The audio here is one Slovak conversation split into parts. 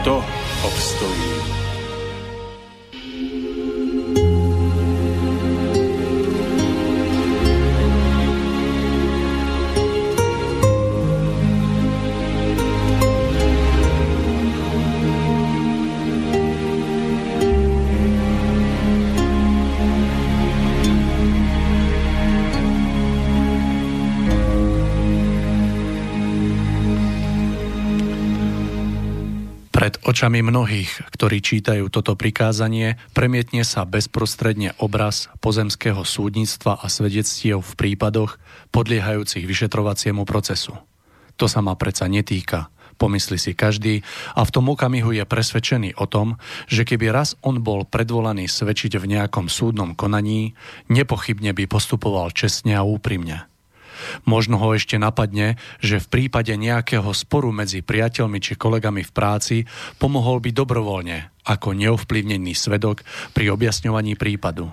kto obstojí? Očami mnohých, ktorí čítajú toto prikázanie, premietne sa bezprostredne obraz pozemského súdnictva a svedectiev v prípadoch podliehajúcich vyšetrovaciemu procesu. To sa ma predsa netýka, pomyslí si každý a v tom okamihu je presvedčený o tom, že keby raz on bol predvolaný svedčiť v nejakom súdnom konaní, nepochybne by postupoval čestne a úprimne. Možno ho ešte napadne, že v prípade nejakého sporu medzi priateľmi či kolegami v práci pomohol by dobrovoľne ako neovplyvnený svedok pri objasňovaní prípadu.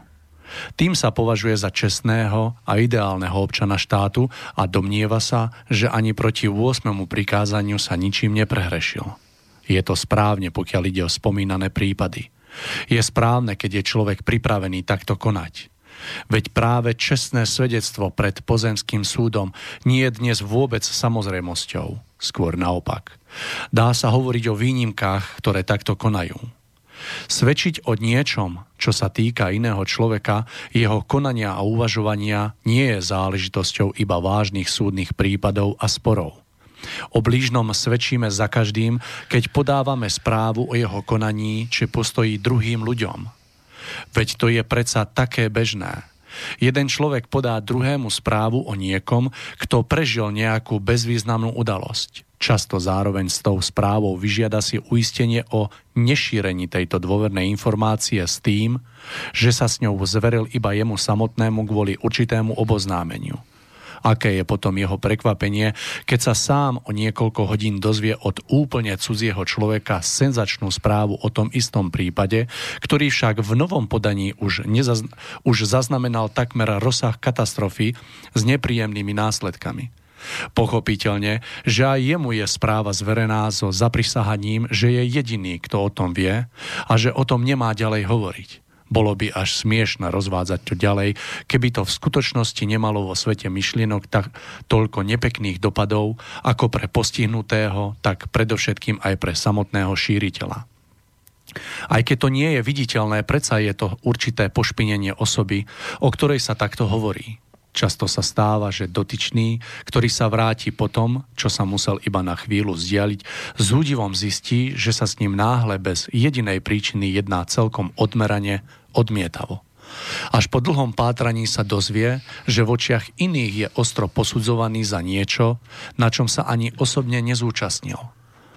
Tým sa považuje za čestného a ideálneho občana štátu a domnieva sa, že ani proti 8. prikázaniu sa ničím neprehrešil. Je to správne, pokiaľ ide o spomínané prípady. Je správne, keď je človek pripravený takto konať. Veď práve čestné svedectvo pred pozemským súdom nie je dnes vôbec samozrejmosťou, skôr naopak. Dá sa hovoriť o výnimkách, ktoré takto konajú. Svedčiť o niečom, čo sa týka iného človeka, jeho konania a uvažovania nie je záležitosťou iba vážnych súdnych prípadov a sporov. O blížnom svedčíme za každým, keď podávame správu o jeho konaní či postojí druhým ľuďom – Veď to je predsa také bežné. Jeden človek podá druhému správu o niekom, kto prežil nejakú bezvýznamnú udalosť. Často zároveň s tou správou vyžiada si uistenie o nešírení tejto dôvernej informácie s tým, že sa s ňou zveril iba jemu samotnému kvôli určitému oboznámeniu. Aké je potom jeho prekvapenie, keď sa sám o niekoľko hodín dozvie od úplne cudzieho človeka senzačnú správu o tom istom prípade, ktorý však v novom podaní už, nezazn- už zaznamenal takmer rozsah katastrofy s nepríjemnými následkami. Pochopiteľne, že aj jemu je správa zverená so zaprisahaním, že je jediný, kto o tom vie a že o tom nemá ďalej hovoriť. Bolo by až smiešne rozvádzať to ďalej, keby to v skutočnosti nemalo vo svete myšlienok tak toľko nepekných dopadov, ako pre postihnutého, tak predovšetkým aj pre samotného šíriteľa. Aj keď to nie je viditeľné, predsa je to určité pošpinenie osoby, o ktorej sa takto hovorí. Často sa stáva, že dotyčný, ktorý sa vráti po tom, čo sa musel iba na chvíľu vzdialiť, s údivom zistí, že sa s ním náhle bez jedinej príčiny jedná celkom odmerane odmietavo. Až po dlhom pátraní sa dozvie, že v očiach iných je ostro posudzovaný za niečo, na čom sa ani osobne nezúčastnil.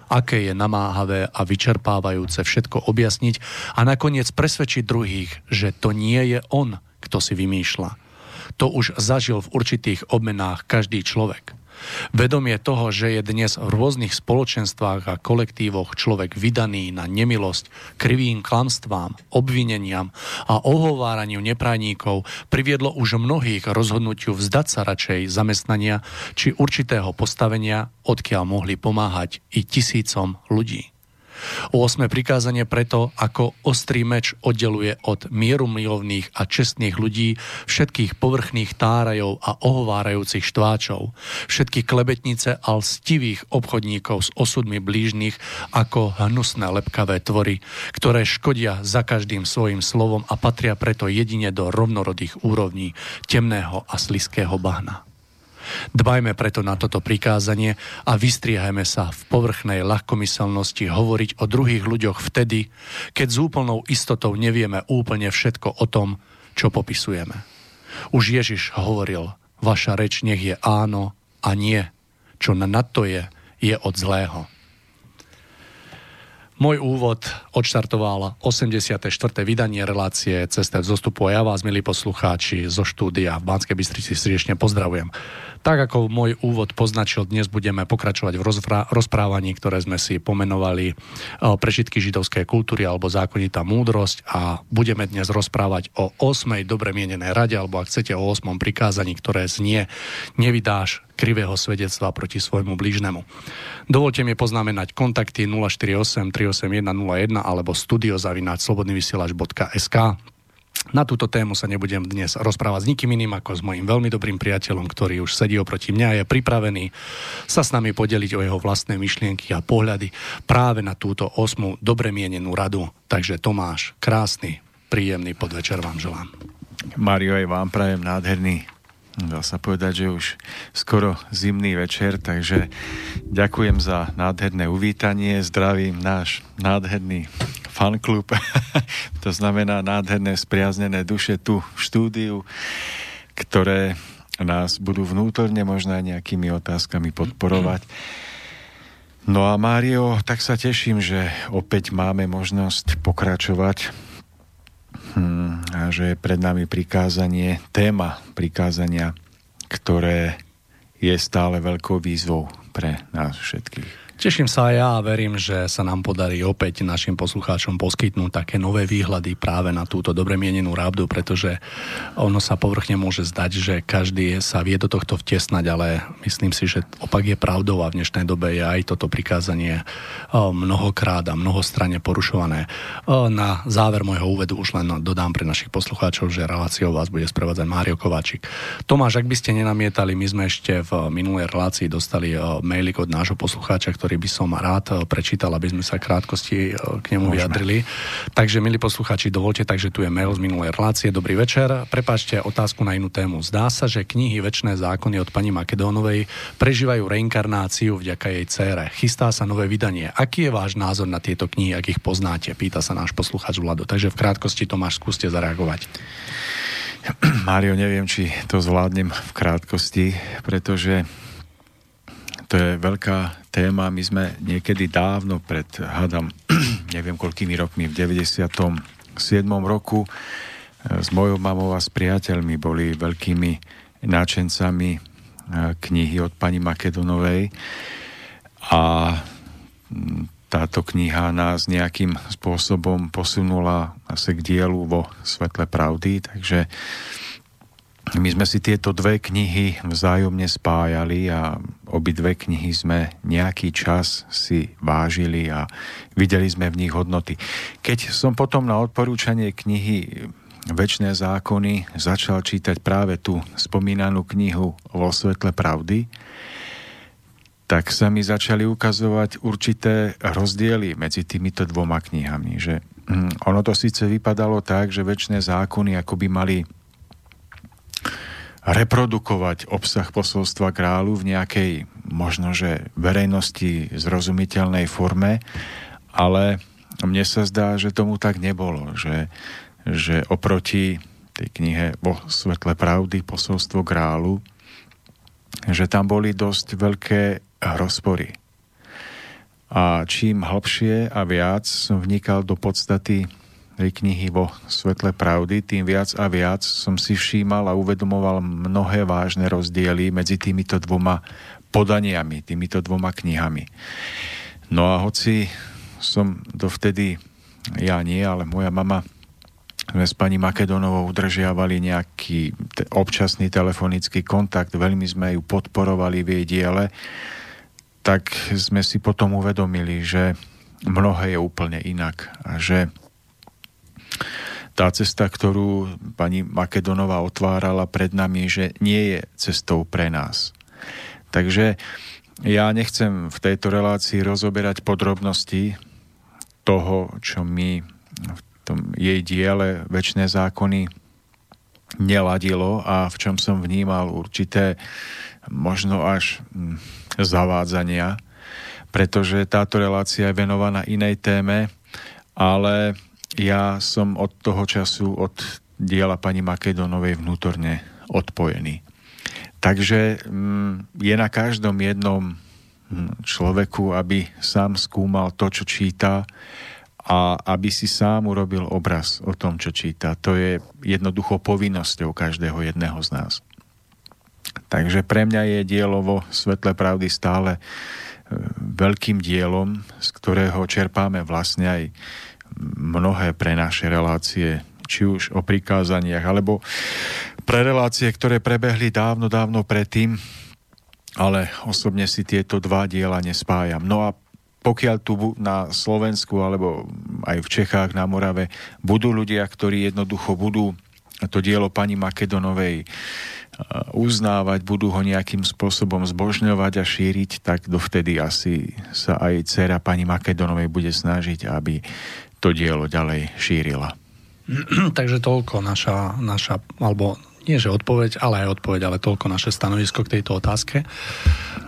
Aké je namáhavé a vyčerpávajúce všetko objasniť a nakoniec presvedčiť druhých, že to nie je on, kto si vymýšľa to už zažil v určitých obmenách každý človek. Vedomie toho, že je dnes v rôznych spoločenstvách a kolektívoch človek vydaný na nemilosť, krivým klamstvám, obvineniam a ohováraniu neprajníkov, priviedlo už mnohých rozhodnutiu vzdať sa radšej zamestnania či určitého postavenia, odkiaľ mohli pomáhať i tisícom ľudí. Osme prikázanie preto, ako ostrý meč oddeluje od mieru milovných a čestných ľudí všetkých povrchných tárajov a ohovárajúcich štváčov, všetky klebetnice a lstivých obchodníkov s osudmi blížnych ako hnusné lepkavé tvory, ktoré škodia za každým svojim slovom a patria preto jedine do rovnorodých úrovní temného a sliského bahna. Dbajme preto na toto prikázanie a vystriehajme sa v povrchnej ľahkomyselnosti hovoriť o druhých ľuďoch vtedy, keď s úplnou istotou nevieme úplne všetko o tom, čo popisujeme. Už Ježiš hovoril, vaša reč nech je áno a nie, čo na to je, je od zlého. Môj úvod odštartoval 84. vydanie relácie Ceste vzostupu a ja vás, milí poslucháči, zo štúdia v Banskej Bystrici srdečne pozdravujem. Tak ako môj úvod poznačil, dnes budeme pokračovať v rozprávaní, ktoré sme si pomenovali e, prešitky židovskej kultúry alebo zákonitá múdrosť a budeme dnes rozprávať o 8. dobre mienenej rade alebo ak chcete o 8. prikázaní, ktoré znie nevydáš krivého svedectva proti svojmu blížnemu. Dovolte mi poznamenať kontakty 048 381 01 alebo studiozavináč slobodnyvysielač.sk na túto tému sa nebudem dnes rozprávať s nikým iným ako s mojim veľmi dobrým priateľom, ktorý už sedí oproti mňa a je pripravený sa s nami podeliť o jeho vlastné myšlienky a pohľady práve na túto osmu dobre mienenú radu. Takže Tomáš, krásny, príjemný podvečer vám želám. Mario, aj vám prajem nádherný dá sa povedať, že už skoro zimný večer, takže ďakujem za nádherné uvítanie, zdravím náš nádherný fanklub, to znamená nádherné spriaznené duše tu v štúdiu, ktoré nás budú vnútorne možno aj nejakými otázkami podporovať. No a Mário, tak sa teším, že opäť máme možnosť pokračovať Hmm, a že je pred nami prikázanie, téma prikázania, ktoré je stále veľkou výzvou pre nás všetkých. Teším sa aj ja a verím, že sa nám podarí opäť našim poslucháčom poskytnúť také nové výhľady práve na túto dobre mienenú rábdu, pretože ono sa povrchne môže zdať, že každý sa vie do tohto vtesnať, ale myslím si, že opak je pravdou a v dnešnej dobe je aj toto prikázanie mnohokrát a mnohostranne porušované. Na záver môjho úvedu už len dodám pre našich poslucháčov, že reláciou vás bude sprevádzať Mário Kováčik. Tomáš, ak by ste nenamietali, my sme ešte v minulej relácii dostali mailik od nášho poslucháča, ktorý ktorý by som rád eh, prečítal, aby sme sa krátkosti eh, k nemu Môžeme. vyjadrili. Takže, milí posluchači, dovolte, takže tu je mail z minulej relácie. Dobrý večer. Prepačte otázku na inú tému. Zdá sa, že knihy Večné zákony od pani Makedónovej prežívajú reinkarnáciu vďaka jej cére. Chystá sa nové vydanie. Aký je váš názor na tieto knihy, ak ich poznáte? Pýta sa náš posluchač Vlado. Takže v krátkosti Tomáš, skúste zareagovať. Mário, neviem, či to zvládnem v krátkosti, pretože to je veľká téma. My sme niekedy dávno pred, hádam, neviem koľkými rokmi, v 97. roku e, s mojou mamou a s priateľmi boli veľkými náčencami e, knihy od pani Makedonovej a táto kniha nás nejakým spôsobom posunula asi k dielu vo svetle pravdy, takže my sme si tieto dve knihy vzájomne spájali a obidve knihy sme nejaký čas si vážili a videli sme v nich hodnoty. Keď som potom na odporúčanie knihy Večné zákony začal čítať práve tú spomínanú knihu vo svetle pravdy, tak sa mi začali ukazovať určité rozdiely medzi týmito dvoma knihami. Že, hm, ono to síce vypadalo tak, že väčšie zákony akoby mali reprodukovať obsah posolstva kráľu v nejakej možno, že verejnosti zrozumiteľnej forme, ale mne sa zdá, že tomu tak nebolo, že, že oproti tej knihe vo svetle pravdy posolstvo kráľu, že tam boli dosť veľké rozpory. A čím hlbšie a viac som vnikal do podstaty tej knihy vo svetle pravdy, tým viac a viac som si všímal a uvedomoval mnohé vážne rozdiely medzi týmito dvoma podaniami, týmito dvoma knihami. No a hoci som dovtedy, ja nie, ale moja mama sme s pani Makedonovou udržiavali nejaký občasný telefonický kontakt, veľmi sme ju podporovali v jej diele, tak sme si potom uvedomili, že mnohé je úplne inak a že tá cesta, ktorú pani Makedonová otvárala pred nami, že nie je cestou pre nás. Takže ja nechcem v tejto relácii rozoberať podrobnosti toho, čo mi v tom jej diele väčšie zákony neladilo a v čom som vnímal určité možno až hm, zavádzania, pretože táto relácia je venovaná inej téme, ale ja som od toho času, od diela pani Makedonovej vnútorne odpojený. Takže mm, je na každom jednom mm, človeku, aby sám skúmal to, čo číta a aby si sám urobil obraz o tom, čo číta. To je jednoducho povinnosťou každého jedného z nás. Takže pre mňa je dielo vo Svetle pravdy stále e, veľkým dielom, z ktorého čerpáme vlastne aj mnohé pre naše relácie, či už o prikázaniach, alebo pre relácie, ktoré prebehli dávno, dávno predtým, ale osobne si tieto dva diela nespájam. No a pokiaľ tu na Slovensku alebo aj v Čechách, na Morave budú ľudia, ktorí jednoducho budú to dielo pani Makedonovej uznávať, budú ho nejakým spôsobom zbožňovať a šíriť, tak dovtedy asi sa aj dcera pani Makedonovej bude snažiť, aby to dielo ďalej šírila. Takže toľko naša, naša, alebo nie že odpoveď, ale aj odpoveď, ale toľko naše stanovisko k tejto otázke.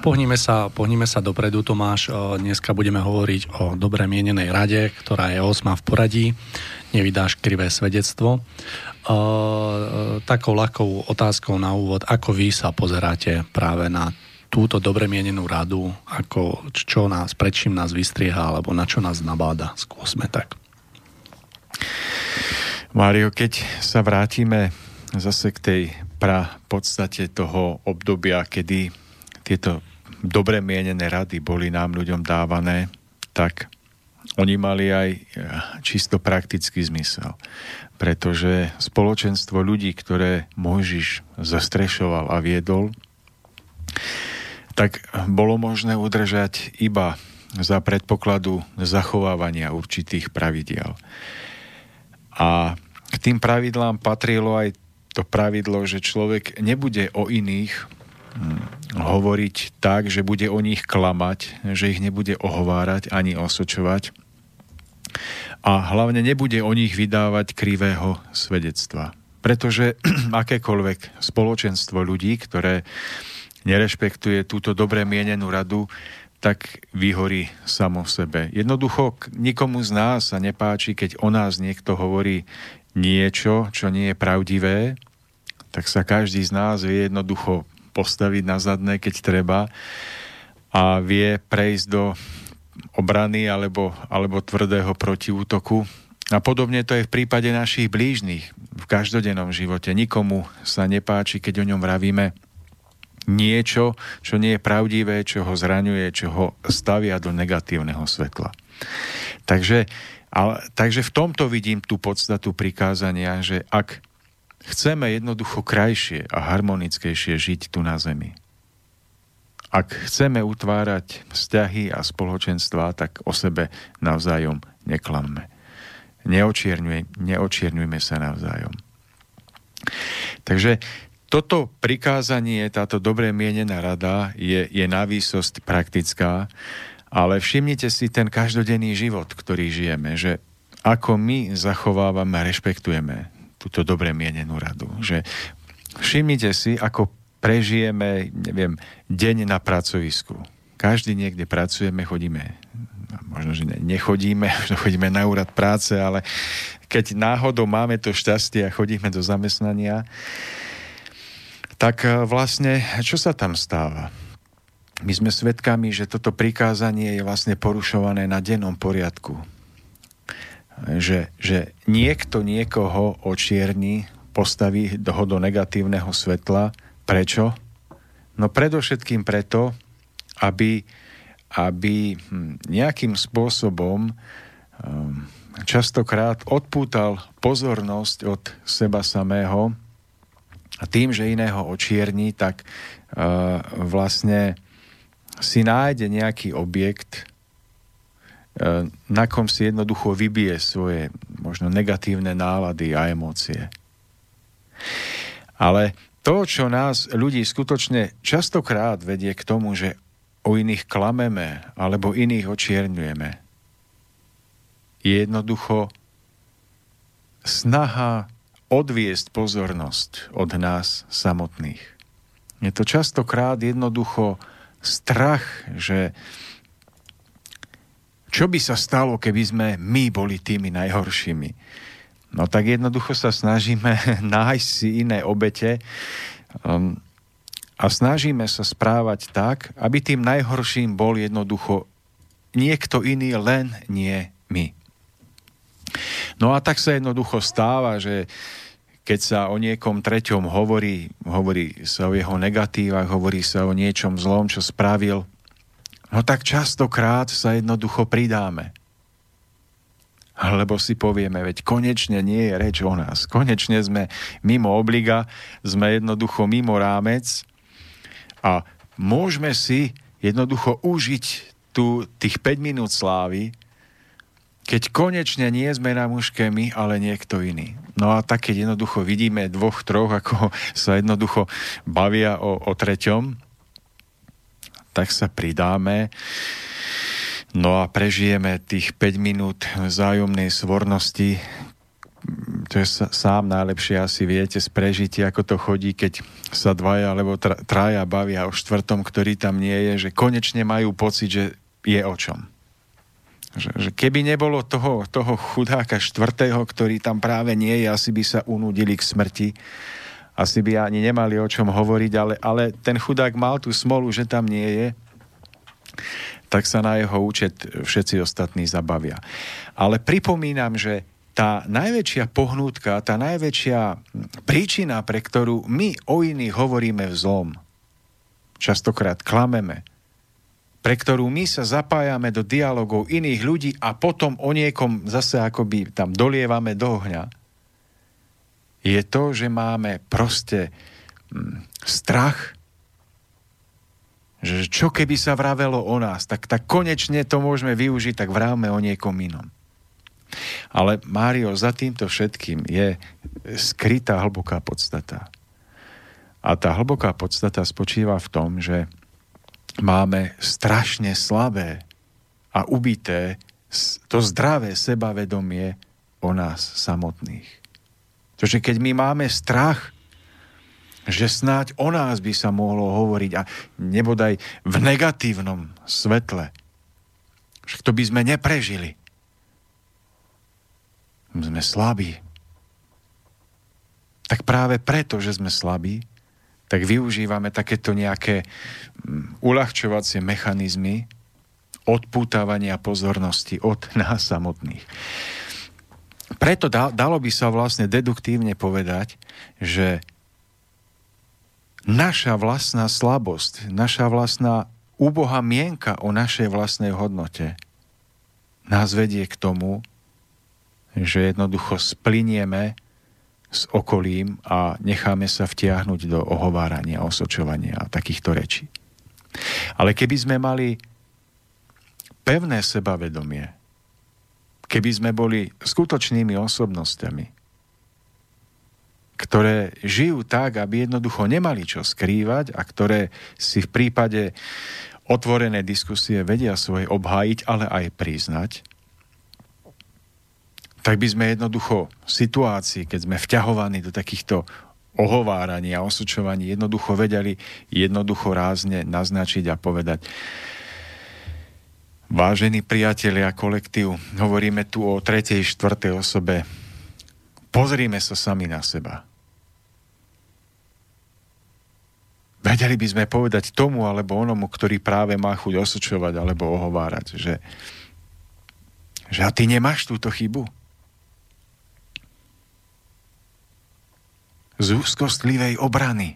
Pohníme sa, pohníme sa dopredu, Tomáš. Dneska budeme hovoriť o dobre mienenej rade, ktorá je osma v poradí. Nevydáš krivé svedectvo. Takou ľahkou otázkou na úvod, ako vy sa pozeráte práve na túto dobre mienenú radu, ako čo nás, prečím nás vystrieha, alebo na čo nás nabáda. Skúsme tak. Mário, keď sa vrátime zase k tej pra podstate toho obdobia, kedy tieto dobre mienené rady boli nám ľuďom dávané, tak oni mali aj eh, čisto praktický zmysel. Pretože spoločenstvo ľudí, ktoré Mojžiš zastrešoval a viedol, tak bolo možné udržať iba za predpokladu zachovávania určitých pravidiel. A k tým pravidlám patrilo aj to pravidlo, že človek nebude o iných hm, hovoriť tak, že bude o nich klamať, že ich nebude ohovárať ani osočovať a hlavne nebude o nich vydávať krivého svedectva. Pretože akékoľvek spoločenstvo ľudí, ktoré nerešpektuje túto dobre mienenú radu, tak vyhorí samo v sebe. Jednoducho nikomu z nás sa nepáči, keď o nás niekto hovorí niečo, čo nie je pravdivé, tak sa každý z nás vie jednoducho postaviť na zadné, keď treba a vie prejsť do obrany alebo, alebo tvrdého protiútoku. A podobne to je v prípade našich blížnych v každodennom živote. Nikomu sa nepáči, keď o ňom vravíme niečo, čo nie je pravdivé, čo ho zraňuje, čo ho stavia do negatívneho svetla. Takže, ale, takže v tomto vidím tú podstatu prikázania, že ak chceme jednoducho krajšie a harmonickejšie žiť tu na Zemi, ak chceme utvárať vzťahy a spoločenstva, tak o sebe navzájom neklamme. Neočierňujme sa navzájom. Takže toto prikázanie, táto dobre mienená rada je, je na výsosť praktická, ale všimnite si ten každodenný život, ktorý žijeme, že ako my zachovávame a rešpektujeme túto dobre mienenú radu. Že všimnite si, ako prežijeme, neviem, deň na pracovisku. Každý niekde pracujeme, chodíme možno, že nechodíme, chodíme na úrad práce, ale keď náhodou máme to šťastie a chodíme do zamestnania, tak e, vlastne, čo sa tam stáva? My sme svedkami, že toto prikázanie je vlastne porušované na dennom poriadku. Že, že niekto niekoho očierni, postaví ho do negatívneho svetla. Prečo? No predovšetkým preto, aby, aby hm, nejakým spôsobom hm, častokrát odpútal pozornosť od seba samého a tým, že iného očierni, tak uh, vlastne si nájde nejaký objekt, na kom si jednoducho vybije svoje možno negatívne nálady a emócie. Ale to, čo nás ľudí skutočne častokrát vedie k tomu, že o iných klameme alebo iných očierňujeme, je jednoducho snaha odviesť pozornosť od nás samotných. Je to častokrát jednoducho strach, že čo by sa stalo, keby sme my boli tými najhoršími. No tak jednoducho sa snažíme nájsť si iné obete um, a snažíme sa správať tak, aby tým najhorším bol jednoducho niekto iný, len nie my. No a tak sa jednoducho stáva, že keď sa o niekom treťom hovorí, hovorí sa o jeho negatívach, hovorí sa o niečom zlom, čo spravil, no tak častokrát sa jednoducho pridáme. Lebo si povieme, veď konečne nie je reč o nás. Konečne sme mimo obliga, sme jednoducho mimo rámec a môžeme si jednoducho užiť tu tých 5 minút slávy, keď konečne nie sme na mužke my, ale niekto iný. No a tak, keď jednoducho vidíme dvoch, troch, ako sa jednoducho bavia o, o treťom, tak sa pridáme. No a prežijeme tých 5 minút vzájomnej svornosti, to je sám najlepšie asi viete z prežití, ako to chodí, keď sa dvaja alebo traja bavia o štvrtom, ktorý tam nie je, že konečne majú pocit, že je o čom. Že, že keby nebolo toho, toho chudáka štvrtého, ktorý tam práve nie je, asi by sa unudili k smrti. Asi by ani nemali o čom hovoriť, ale, ale ten chudák mal tú smolu, že tam nie je, tak sa na jeho účet všetci ostatní zabavia. Ale pripomínam, že tá najväčšia pohnútka, tá najväčšia príčina, pre ktorú my o iných hovoríme v zlom, častokrát klameme, pre ktorú my sa zapájame do dialogov iných ľudí a potom o niekom zase akoby tam dolievame do ohňa, je to, že máme proste hm, strach, že čo keby sa vravelo o nás, tak, tak konečne to môžeme využiť, tak vravme o niekom inom. Ale Mário, za týmto všetkým je skrytá hlboká podstata. A tá hlboká podstata spočíva v tom, že máme strašne slabé a ubité to zdravé sebavedomie o nás samotných. Tože keď my máme strach, že snáď o nás by sa mohlo hovoriť a nebodaj v negatívnom svetle, že to by sme neprežili. Sme slabí. Tak práve preto, že sme slabí, tak využívame takéto nejaké uľahčovacie mechanizmy odpútavania pozornosti od nás samotných. Preto dalo by sa vlastne deduktívne povedať, že naša vlastná slabosť, naša vlastná úbohá mienka o našej vlastnej hodnote nás vedie k tomu, že jednoducho splinieme s okolím a necháme sa vtiahnuť do ohovárania, osočovania a takýchto rečí. Ale keby sme mali pevné sebavedomie, keby sme boli skutočnými osobnostiami, ktoré žijú tak, aby jednoducho nemali čo skrývať a ktoré si v prípade otvorené diskusie vedia svoje obhájiť, ale aj priznať, tak by sme jednoducho v situácii, keď sme vťahovaní do takýchto ohováraní a osočovaní, jednoducho vedeli jednoducho rázne naznačiť a povedať Vážení priatelia, kolektív, hovoríme tu o tretej, štvrtej osobe. Pozrime sa sami na seba. Vedeli by sme povedať tomu alebo onomu, ktorý práve má chuť osočovať alebo ohovárať, že, že a ty nemáš túto chybu. Z úzkostlivej obrany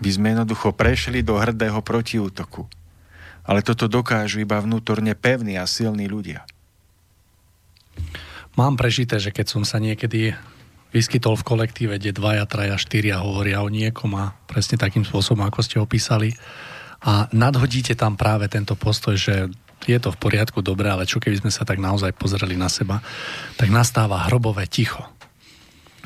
by sme jednoducho prešli do hrdého protiútoku. Ale toto dokážu iba vnútorne pevní a silní ľudia. Mám prežité, že keď som sa niekedy vyskytol v kolektíve, kde dvaja, traja, štyria hovoria o niekom a presne takým spôsobom, ako ste opísali, a nadhodíte tam práve tento postoj, že je to v poriadku, dobre, ale čo keby sme sa tak naozaj pozreli na seba, tak nastáva hrobové ticho.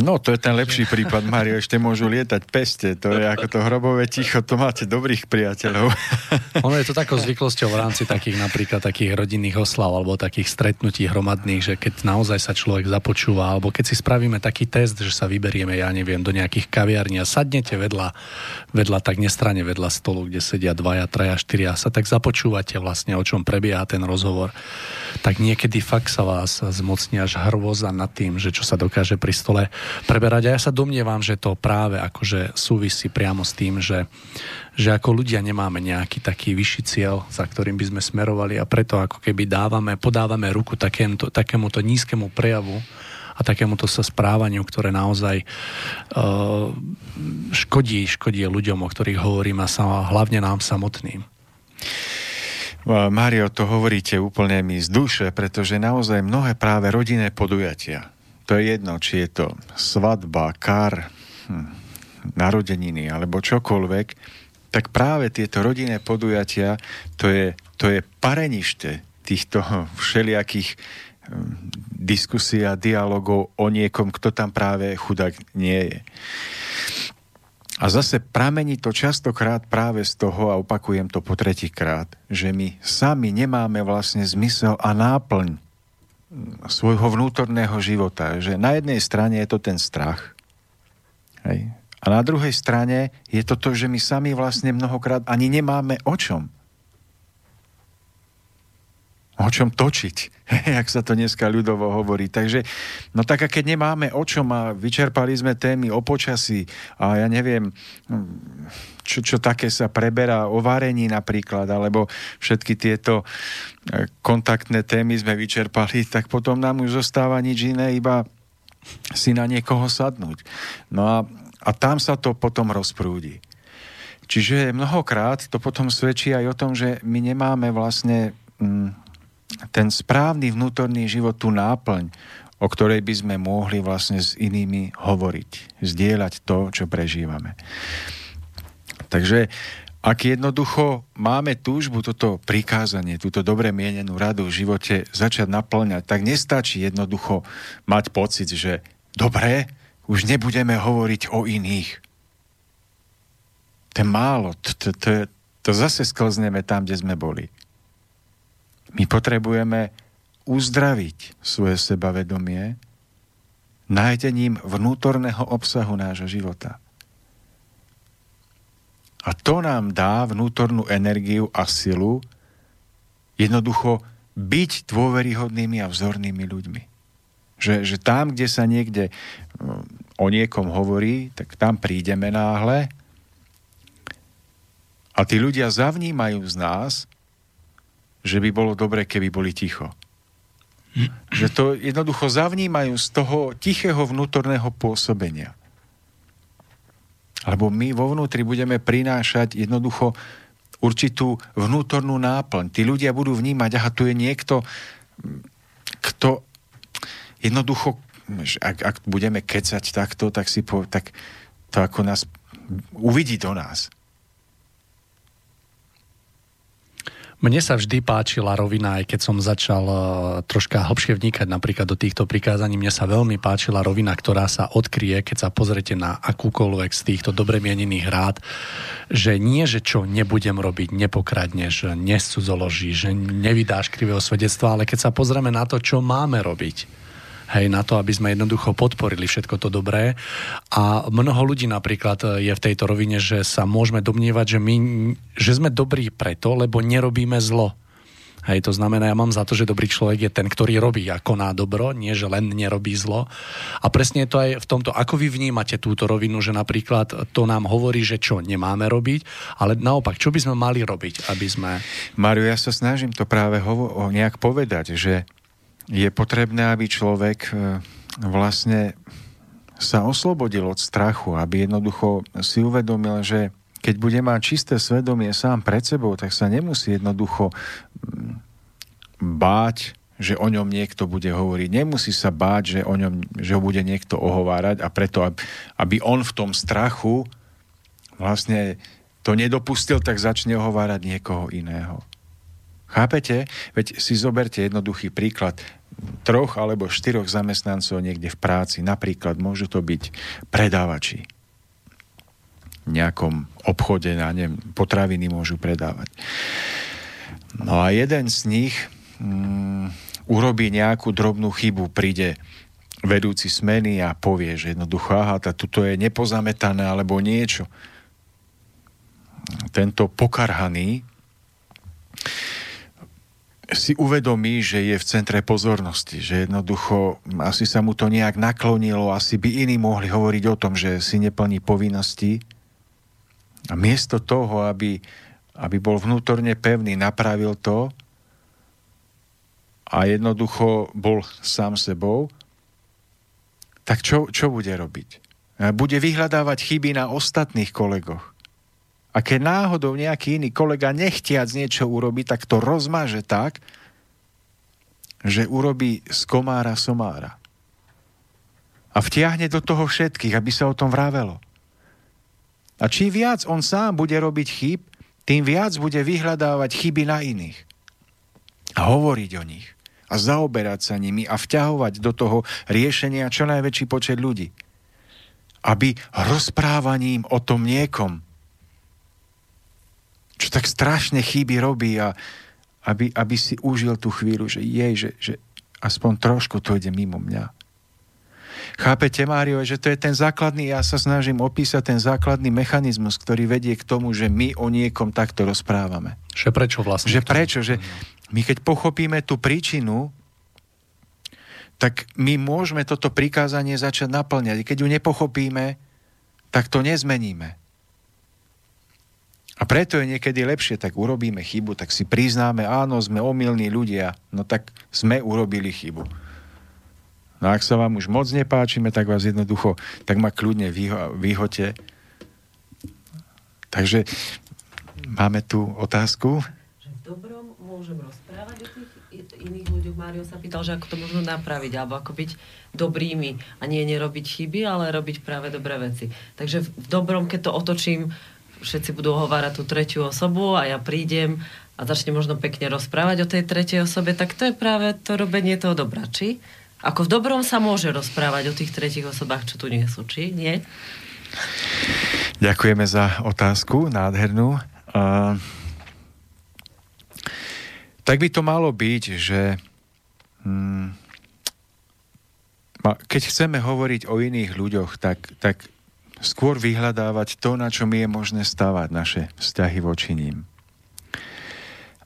No, to je ten lepší prípad, Mario, ešte môžu lietať peste, to je ako to hrobové ticho, to máte dobrých priateľov. Ono je to takou zvyklosťou v rámci takých napríklad takých rodinných oslav alebo takých stretnutí hromadných, že keď naozaj sa človek započúva, alebo keď si spravíme taký test, že sa vyberieme, ja neviem, do nejakých kaviarní a sadnete vedľa, vedľa tak nestrane vedľa stolu, kde sedia dvaja, traja, štyria, sa tak započúvate vlastne, o čom prebieha ten rozhovor, tak niekedy fakt sa vás zmocní až hrôza nad tým, že čo sa dokáže pri stole preberať. A ja sa domnievam, že to práve akože súvisí priamo s tým, že, že ako ľudia nemáme nejaký taký vyšší cieľ, za ktorým by sme smerovali a preto ako keby dávame, podávame ruku takémuto, takémuto nízkemu prejavu a takémuto sa správaniu, ktoré naozaj uh, škodí, škodí ľuďom, o ktorých hovorím a sa, hlavne nám samotným. Mário, to hovoríte úplne mi z duše, pretože naozaj mnohé práve rodinné podujatia, to je jedno, či je to svadba, kar, hm, narodeniny alebo čokoľvek, tak práve tieto rodinné podujatia, to je, to je parenište týchto všelijakých hm, diskusí a dialogov o niekom, kto tam práve chudák nie je. A zase pramení to častokrát práve z toho, a opakujem to po tretíkrát, že my sami nemáme vlastne zmysel a náplň svojho vnútorného života. Že na jednej strane je to ten strach. Hej. A na druhej strane je to to, že my sami vlastne mnohokrát ani nemáme o čom. O čom točiť, jak sa to dneska ľudovo hovorí. Takže, no tak a keď nemáme o čom a vyčerpali sme témy o počasí a ja neviem, čo, čo také sa preberá o varení napríklad, alebo všetky tieto e, kontaktné témy sme vyčerpali, tak potom nám už zostáva nič iné, iba si na niekoho sadnúť. No a, a tam sa to potom rozprúdi. Čiže mnohokrát to potom svedčí aj o tom, že my nemáme vlastne mm, ten správny vnútorný život, tú náplň, o ktorej by sme mohli vlastne s inými hovoriť, zdieľať to, čo prežívame. Takže ak jednoducho máme túžbu toto prikázanie, túto dobre mienenú radu v živote začať naplňať, tak nestačí jednoducho mať pocit, že dobre, už nebudeme hovoriť o iných. To je málo, to, to, to, zase sklzneme tam, kde sme boli. My potrebujeme uzdraviť svoje sebavedomie nájdením vnútorného obsahu nášho života. A to nám dá vnútornú energiu a silu jednoducho byť dôveryhodnými a vzornými ľuďmi. Že, že tam, kde sa niekde um, o niekom hovorí, tak tam prídeme náhle a tí ľudia zavnímajú z nás, že by bolo dobre, keby boli ticho. Že to jednoducho zavnímajú z toho tichého vnútorného pôsobenia. Alebo my vo vnútri budeme prinášať jednoducho určitú vnútornú náplň. Tí ľudia budú vnímať, aha, tu je niekto, kto jednoducho, ak, ak budeme kecať takto, tak si po, tak to ako nás uvidí do nás. Mne sa vždy páčila rovina, aj keď som začal uh, troška hlbšie vnikať napríklad do týchto prikázaní, mne sa veľmi páčila rovina, ktorá sa odkrie, keď sa pozrete na akúkoľvek z týchto dobre mienených rád, že nie, že čo nebudem robiť, nepokradneš, nescudzoložíš, že nevydáš krivého svedectva, ale keď sa pozrieme na to, čo máme robiť, hej, na to, aby sme jednoducho podporili všetko to dobré. A mnoho ľudí napríklad je v tejto rovine, že sa môžeme domnievať, že my že sme dobrí preto, lebo nerobíme zlo. Hej, to znamená, ja mám za to, že dobrý človek je ten, ktorý robí a koná dobro, nie že len nerobí zlo. A presne je to aj v tomto, ako vy vnímate túto rovinu, že napríklad to nám hovorí, že čo nemáme robiť, ale naopak, čo by sme mali robiť, aby sme... Mario, ja sa snažím to práve hovo- nejak povedať, že je potrebné, aby človek e, vlastne sa oslobodil od strachu, aby jednoducho si uvedomil, že keď bude mať čisté svedomie sám pred sebou, tak sa nemusí jednoducho mm, báť, že o ňom niekto bude hovoriť. Nemusí sa báť, že, o ňom, že ho bude niekto ohovárať a preto, aby on v tom strachu vlastne to nedopustil, tak začne ohovárať niekoho iného. Chápete? Veď si zoberte jednoduchý príklad troch alebo štyroch zamestnancov niekde v práci. Napríklad môžu to byť predávači. V nejakom obchode, na neviem, potraviny môžu predávať. No a jeden z nich mm, urobí nejakú drobnú chybu, príde vedúci smeny a povie, že jednoducho, aha, tá, tuto je nepozametané alebo niečo. Tento pokarhaný si uvedomí, že je v centre pozornosti, že jednoducho asi sa mu to nejak naklonilo, asi by iní mohli hovoriť o tom, že si neplní povinnosti. A miesto toho, aby, aby bol vnútorne pevný, napravil to a jednoducho bol sám sebou, tak čo, čo bude robiť? Bude vyhľadávať chyby na ostatných kolegoch. A keď náhodou nejaký iný kolega nechtiac niečo urobiť, tak to rozmaže tak, že urobí z komára somára. A vtiahne do toho všetkých, aby sa o tom vravelo. A čím viac on sám bude robiť chyb, tým viac bude vyhľadávať chyby na iných. A hovoriť o nich. A zaoberať sa nimi a vťahovať do toho riešenia čo najväčší počet ľudí. Aby rozprávaním o tom niekom čo tak strašne chyby robí a aby, aby si užil tú chvíľu, že jej, že, že aspoň trošku to ide mimo mňa. Chápete, Mário, že to je ten základný, ja sa snažím opísať ten základný mechanizmus, ktorý vedie k tomu, že my o niekom takto rozprávame. Že prečo vlastne? Že prečo, že my keď pochopíme tú príčinu, tak my môžeme toto prikázanie začať naplňať. Keď ju nepochopíme, tak to nezmeníme. A preto je niekedy lepšie, tak urobíme chybu, tak si priznáme, áno, sme omylní ľudia, no tak sme urobili chybu. No ak sa vám už moc nepáčime, tak vás jednoducho, tak ma kľudne vyho- vyhote. Takže máme tu otázku. Že v dobrom môžem rozprávať o tých iných ľuďoch. Mário sa pýtal, že ako to možno napraviť, alebo ako byť dobrými a nie nerobiť chyby, ale robiť práve dobré veci. Takže v dobrom, keď to otočím, všetci budú hovárať tú tretiu osobu a ja prídem a začne možno pekne rozprávať o tej tretej osobe, tak to je práve to robenie toho dobra, či? Ako v dobrom sa môže rozprávať o tých tretich osobách, čo tu nie sú, či? Nie? Ďakujeme za otázku, nádhernú. Uh, tak by to malo byť, že um, keď chceme hovoriť o iných ľuďoch, tak, tak skôr vyhľadávať to, na čo mi je možné stavať naše vzťahy voči ním.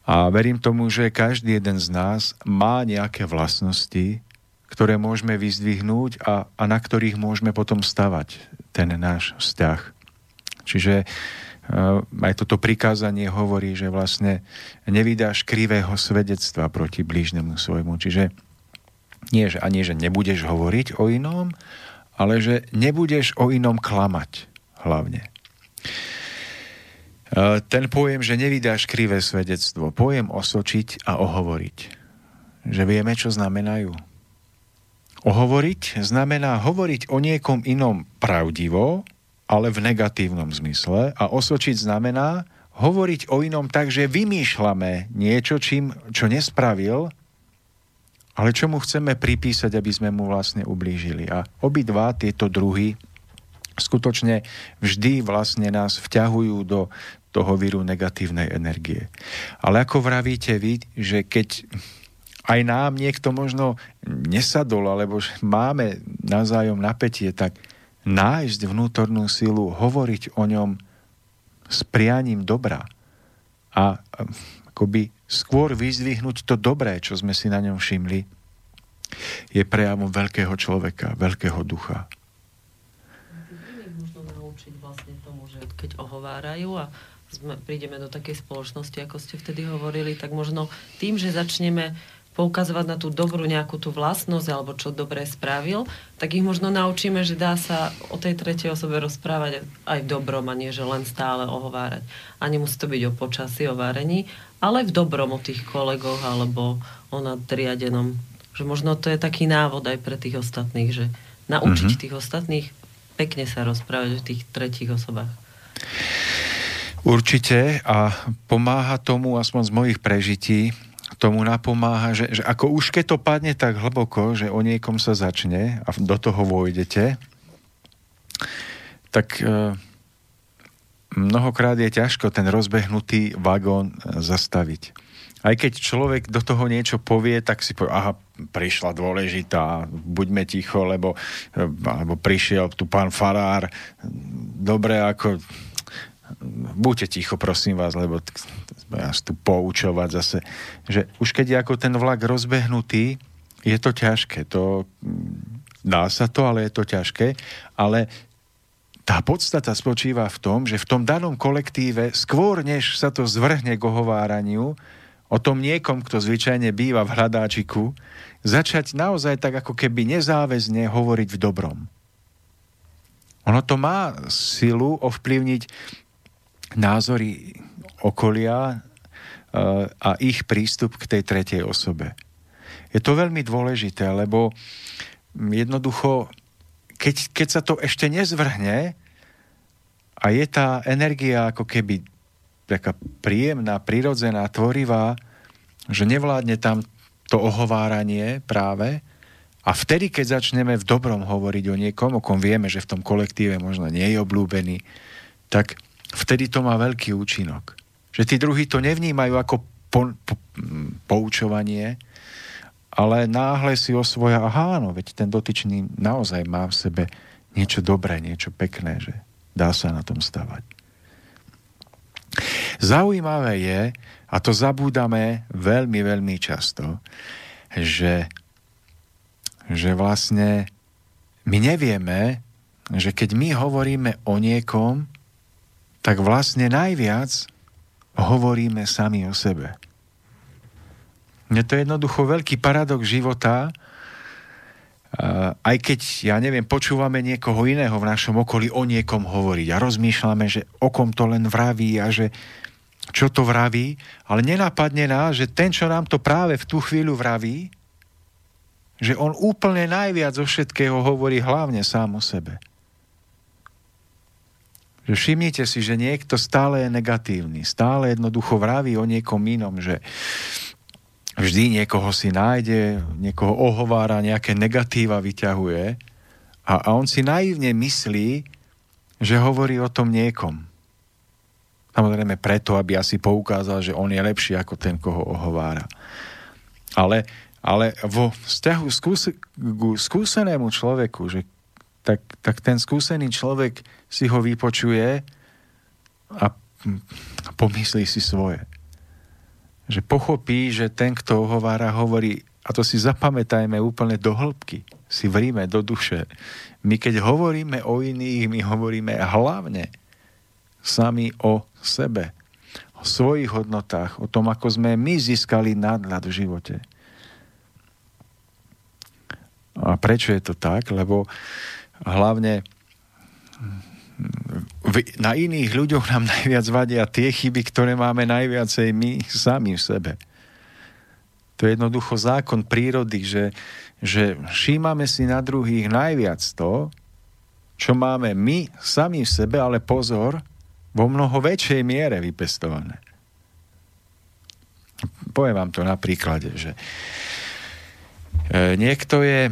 A verím tomu, že každý jeden z nás má nejaké vlastnosti, ktoré môžeme vyzdvihnúť a, a na ktorých môžeme potom stavať ten náš vzťah. Čiže uh, aj toto prikázanie hovorí, že vlastne nevydáš krivého svedectva proti blížnemu svojmu. Čiže nie, že, a nie, že nebudeš hovoriť o inom, ale že nebudeš o inom klamať hlavne. E, ten pojem, že nevydáš krivé svedectvo, pojem osočiť a ohovoriť. Že vieme, čo znamenajú. Ohovoriť znamená hovoriť o niekom inom pravdivo, ale v negatívnom zmysle a osočiť znamená hovoriť o inom tak, že vymýšľame niečo, čím, čo nespravil ale čo mu chceme pripísať, aby sme mu vlastne ublížili. A obidva tieto druhy skutočne vždy vlastne nás vťahujú do toho víru negatívnej energie. Ale ako vravíte vy, že keď aj nám niekto možno nesadol, alebo máme nazájom napätie, tak nájsť vnútornú silu, hovoriť o ňom s prianím dobra a akoby skôr vyzdvihnúť to dobré, čo sme si na ňom všimli, je prejavom veľkého človeka, veľkého ducha. Možno naučiť vlastne tomu, že keď ohovárajú a sme, prídeme do takej spoločnosti, ako ste vtedy hovorili, tak možno tým, že začneme poukazovať na tú dobrú nejakú tú vlastnosť alebo čo dobre spravil, tak ich možno naučíme, že dá sa o tej tretej osobe rozprávať aj v dobrom a nie, že len stále ohovárať. A nemusí to byť o počasí, o várení, ale v dobrom o tých kolegoch alebo o nadriadenom. Že možno to je taký návod aj pre tých ostatných, že naučiť mm-hmm. tých ostatných pekne sa rozprávať o tých tretích osobách. Určite a pomáha tomu, aspoň z mojich prežití, tomu napomáha, že, že ako už keď to padne tak hlboko, že o niekom sa začne a do toho vojdete, tak e, mnohokrát je ťažko ten rozbehnutý vagón e, zastaviť. Aj keď človek do toho niečo povie, tak si povie, aha, prišla dôležitá, buďme ticho, lebo e, alebo prišiel tu pán Farár, dobre, ako buďte ticho, prosím vás, lebo až tu poučovať zase, že už keď je ako ten vlak rozbehnutý, je to ťažké, to mm, dá sa to, ale je to ťažké, ale tá podstata spočíva v tom, že v tom danom kolektíve, skôr než sa to zvrhne k ohováraniu, o tom niekom, kto zvyčajne býva v hľadáčiku, začať naozaj tak ako keby nezáväzne hovoriť v dobrom. Ono to má silu ovplyvniť názory okolia e, a ich prístup k tej tretej osobe. Je to veľmi dôležité, lebo jednoducho, keď, keď sa to ešte nezvrhne a je tá energia ako keby taká príjemná, prirodzená, tvorivá, že nevládne tam to ohováranie práve, a vtedy, keď začneme v dobrom hovoriť o niekom, o kom vieme, že v tom kolektíve možno nie je obľúbený, tak vtedy to má veľký účinok. Že tí druhí to nevnímajú ako po, po, poučovanie, ale náhle si osvoja, aha, no, veď ten dotyčný naozaj má v sebe niečo dobré, niečo pekné, že dá sa na tom stavať. Zaujímavé je, a to zabúdame veľmi, veľmi často, že, že vlastne my nevieme, že keď my hovoríme o niekom, tak vlastne najviac hovoríme sami o sebe. Je to jednoducho veľký paradox života, aj keď, ja neviem, počúvame niekoho iného v našom okolí o niekom hovoriť a rozmýšľame, že o kom to len vraví a že čo to vraví, ale nenapadne nás, že ten, čo nám to práve v tú chvíľu vraví, že on úplne najviac zo všetkého hovorí hlavne sám o sebe. Že všimnite si, že niekto stále je negatívny, stále jednoducho vraví o niekom inom, že vždy niekoho si nájde, niekoho ohovára, nejaké negatíva vyťahuje a, a on si naivne myslí, že hovorí o tom niekom. Samozrejme preto, aby asi poukázal, že on je lepší ako ten, koho ohovára. Ale, ale vo vzťahu skús- k skúsenému človeku, že tak, tak ten skúsený človek si ho vypočuje a pomyslí si svoje. Že pochopí, že ten, kto ohovára, hovorí, a to si zapamätajme úplne do hĺbky, si vríme do duše. My keď hovoríme o iných, my hovoríme hlavne sami o sebe, o svojich hodnotách, o tom, ako sme my získali nadhľad v živote. A prečo je to tak? Lebo hlavne na iných ľuďoch nám najviac vadia tie chyby, ktoré máme najviacej my sami v sebe. To je jednoducho zákon prírody, že, že všímame si na druhých najviac to, čo máme my sami v sebe, ale pozor, vo mnoho väčšej miere vypestované. Poviem vám to na príklade, že e, niekto je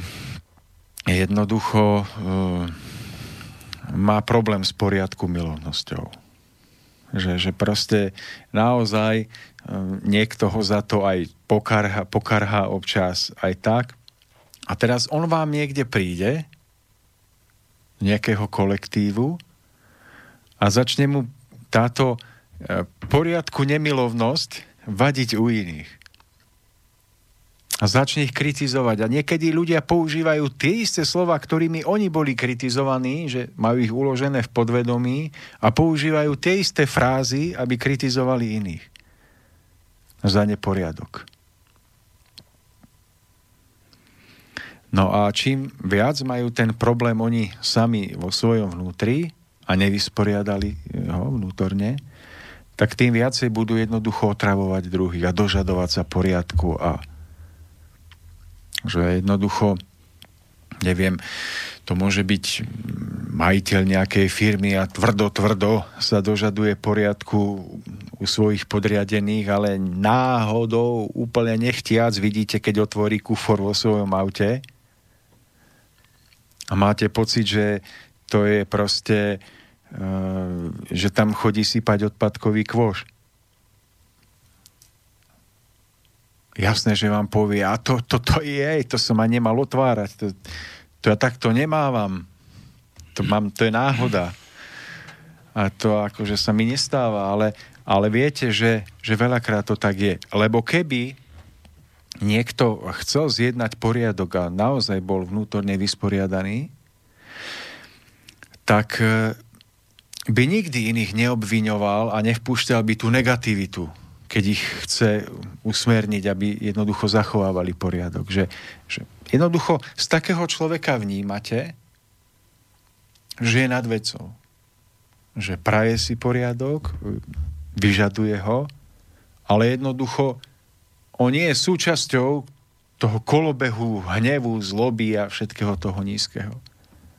jednoducho e, má problém s poriadku milovnosťou. Že, že proste naozaj e, niekto ho za to aj pokarha, pokarha občas aj tak. A teraz on vám niekde príde, nejakého kolektívu a začne mu táto e, poriadku nemilovnosť vadiť u iných a začne ich kritizovať. A niekedy ľudia používajú tie isté slova, ktorými oni boli kritizovaní, že majú ich uložené v podvedomí a používajú tie isté frázy, aby kritizovali iných za neporiadok. No a čím viac majú ten problém oni sami vo svojom vnútri a nevysporiadali ho vnútorne, tak tým viacej budú jednoducho otravovať druhých a dožadovať sa poriadku a že jednoducho, neviem, to môže byť majiteľ nejakej firmy a tvrdo, tvrdo sa dožaduje poriadku u svojich podriadených, ale náhodou úplne nechtiac vidíte, keď otvorí kufor vo svojom aute a máte pocit, že to je proste, uh, že tam chodí sypať odpadkový kvoš. Jasné, že vám povie, a to, to, to je, to som ma nemal otvárať, to, to ja takto nemávam. To, mám, to je náhoda. A to akože sa mi nestáva, ale, ale viete, že, že veľakrát to tak je. Lebo keby niekto chcel zjednať poriadok a naozaj bol vnútorne vysporiadaný, tak e, by nikdy iných neobviňoval a nevpúšťal by tú negativitu, keď ich chce usmerniť, aby jednoducho zachovávali poriadok. Že, že Jednoducho z takého človeka vnímate, že je nad vecou. Že praje si poriadok, vyžaduje ho, ale jednoducho on nie je súčasťou toho kolobehu hnevu, zloby a všetkého toho nízkeho.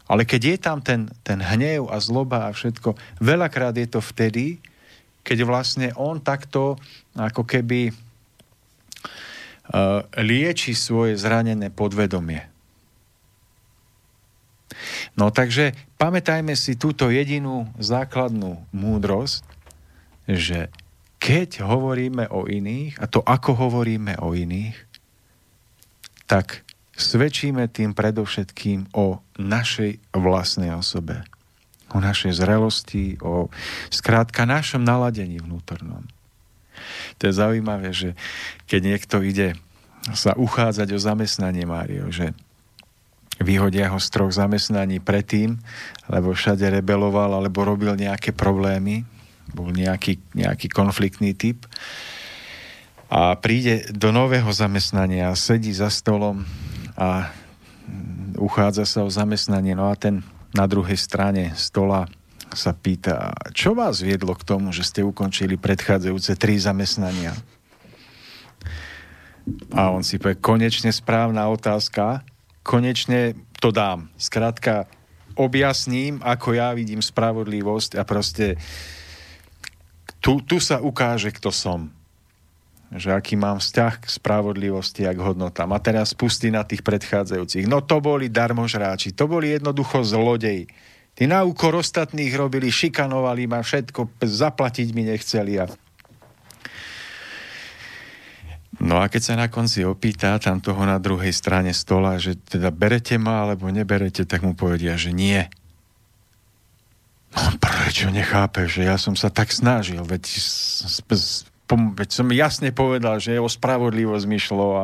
Ale keď je tam ten, ten hnev a zloba a všetko, veľakrát je to vtedy, keď vlastne on takto ako keby Eh, lieči svoje zranené podvedomie. No takže pamätajme si túto jedinú základnú múdrosť, že keď hovoríme o iných, a to ako hovoríme o iných, tak svedčíme tým predovšetkým o našej vlastnej osobe, o našej zrelosti, o skrátka našom naladení vnútornom. To je zaujímavé, že keď niekto ide sa uchádzať o zamestnanie, Mário, že vyhodia ho z troch zamestnaní predtým, lebo všade rebeloval alebo robil nejaké problémy, bol nejaký, nejaký konfliktný typ a príde do nového zamestnania, sedí za stolom a uchádza sa o zamestnanie. No a ten na druhej strane stola sa pýta, čo vás viedlo k tomu, že ste ukončili predchádzajúce tri zamestnania? A on si povie, konečne správna otázka, konečne to dám. Skrátka, objasním, ako ja vidím spravodlivosť a proste tu, tu sa ukáže, kto som. Že aký mám vzťah k spravodlivosti a k hodnotám. A teraz pustí na tých predchádzajúcich. No to boli darmožráči, to boli jednoducho zlodeji Tí na úkor ostatných robili, šikanovali ma všetko, zaplatiť mi nechceli. A... No a keď sa na konci opýta tam toho na druhej strane stola, že teda berete ma alebo neberete, tak mu povedia, že nie. No prečo nechápe, že ja som sa tak snažil, veď, veď som jasne povedal, že o spravodlivosť mi šlo a,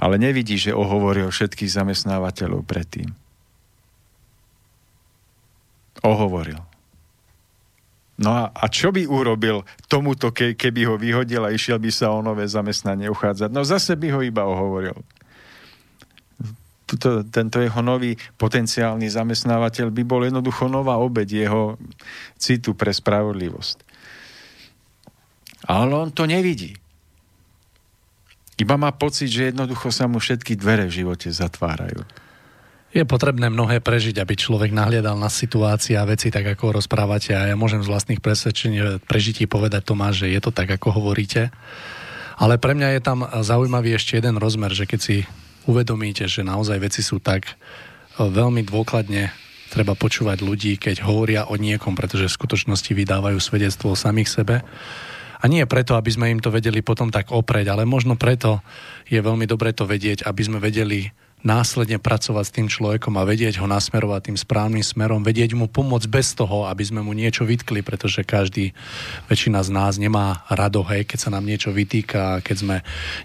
ale nevidí, že ohovoril všetkých zamestnávateľov predtým ohovoril. No a, a čo by urobil tomuto, ke, keby ho vyhodil a išiel by sa o nové zamestnanie uchádzať? No zase by ho iba ohovoril. Tuto, tento jeho nový potenciálny zamestnávateľ by bol jednoducho nová obed jeho citu pre spravodlivosť. Ale on to nevidí. Iba má pocit, že jednoducho sa mu všetky dvere v živote zatvárajú. Je potrebné mnohé prežiť, aby človek nahliadal na situácie a veci tak, ako rozprávate. A ja môžem z vlastných presvedčení prežití povedať Tomáš, že je to tak, ako hovoríte. Ale pre mňa je tam zaujímavý ešte jeden rozmer, že keď si uvedomíte, že naozaj veci sú tak e, veľmi dôkladne treba počúvať ľudí, keď hovoria o niekom, pretože v skutočnosti vydávajú svedectvo o samých sebe. A nie preto, aby sme im to vedeli potom tak opreť, ale možno preto je veľmi dobre to vedieť, aby sme vedeli následne pracovať s tým človekom a vedieť ho nasmerovať tým správnym smerom, vedieť mu pomôcť bez toho, aby sme mu niečo vytkli, pretože každý, väčšina z nás nemá rado, hej, keď sa nám niečo vytýka, keď sme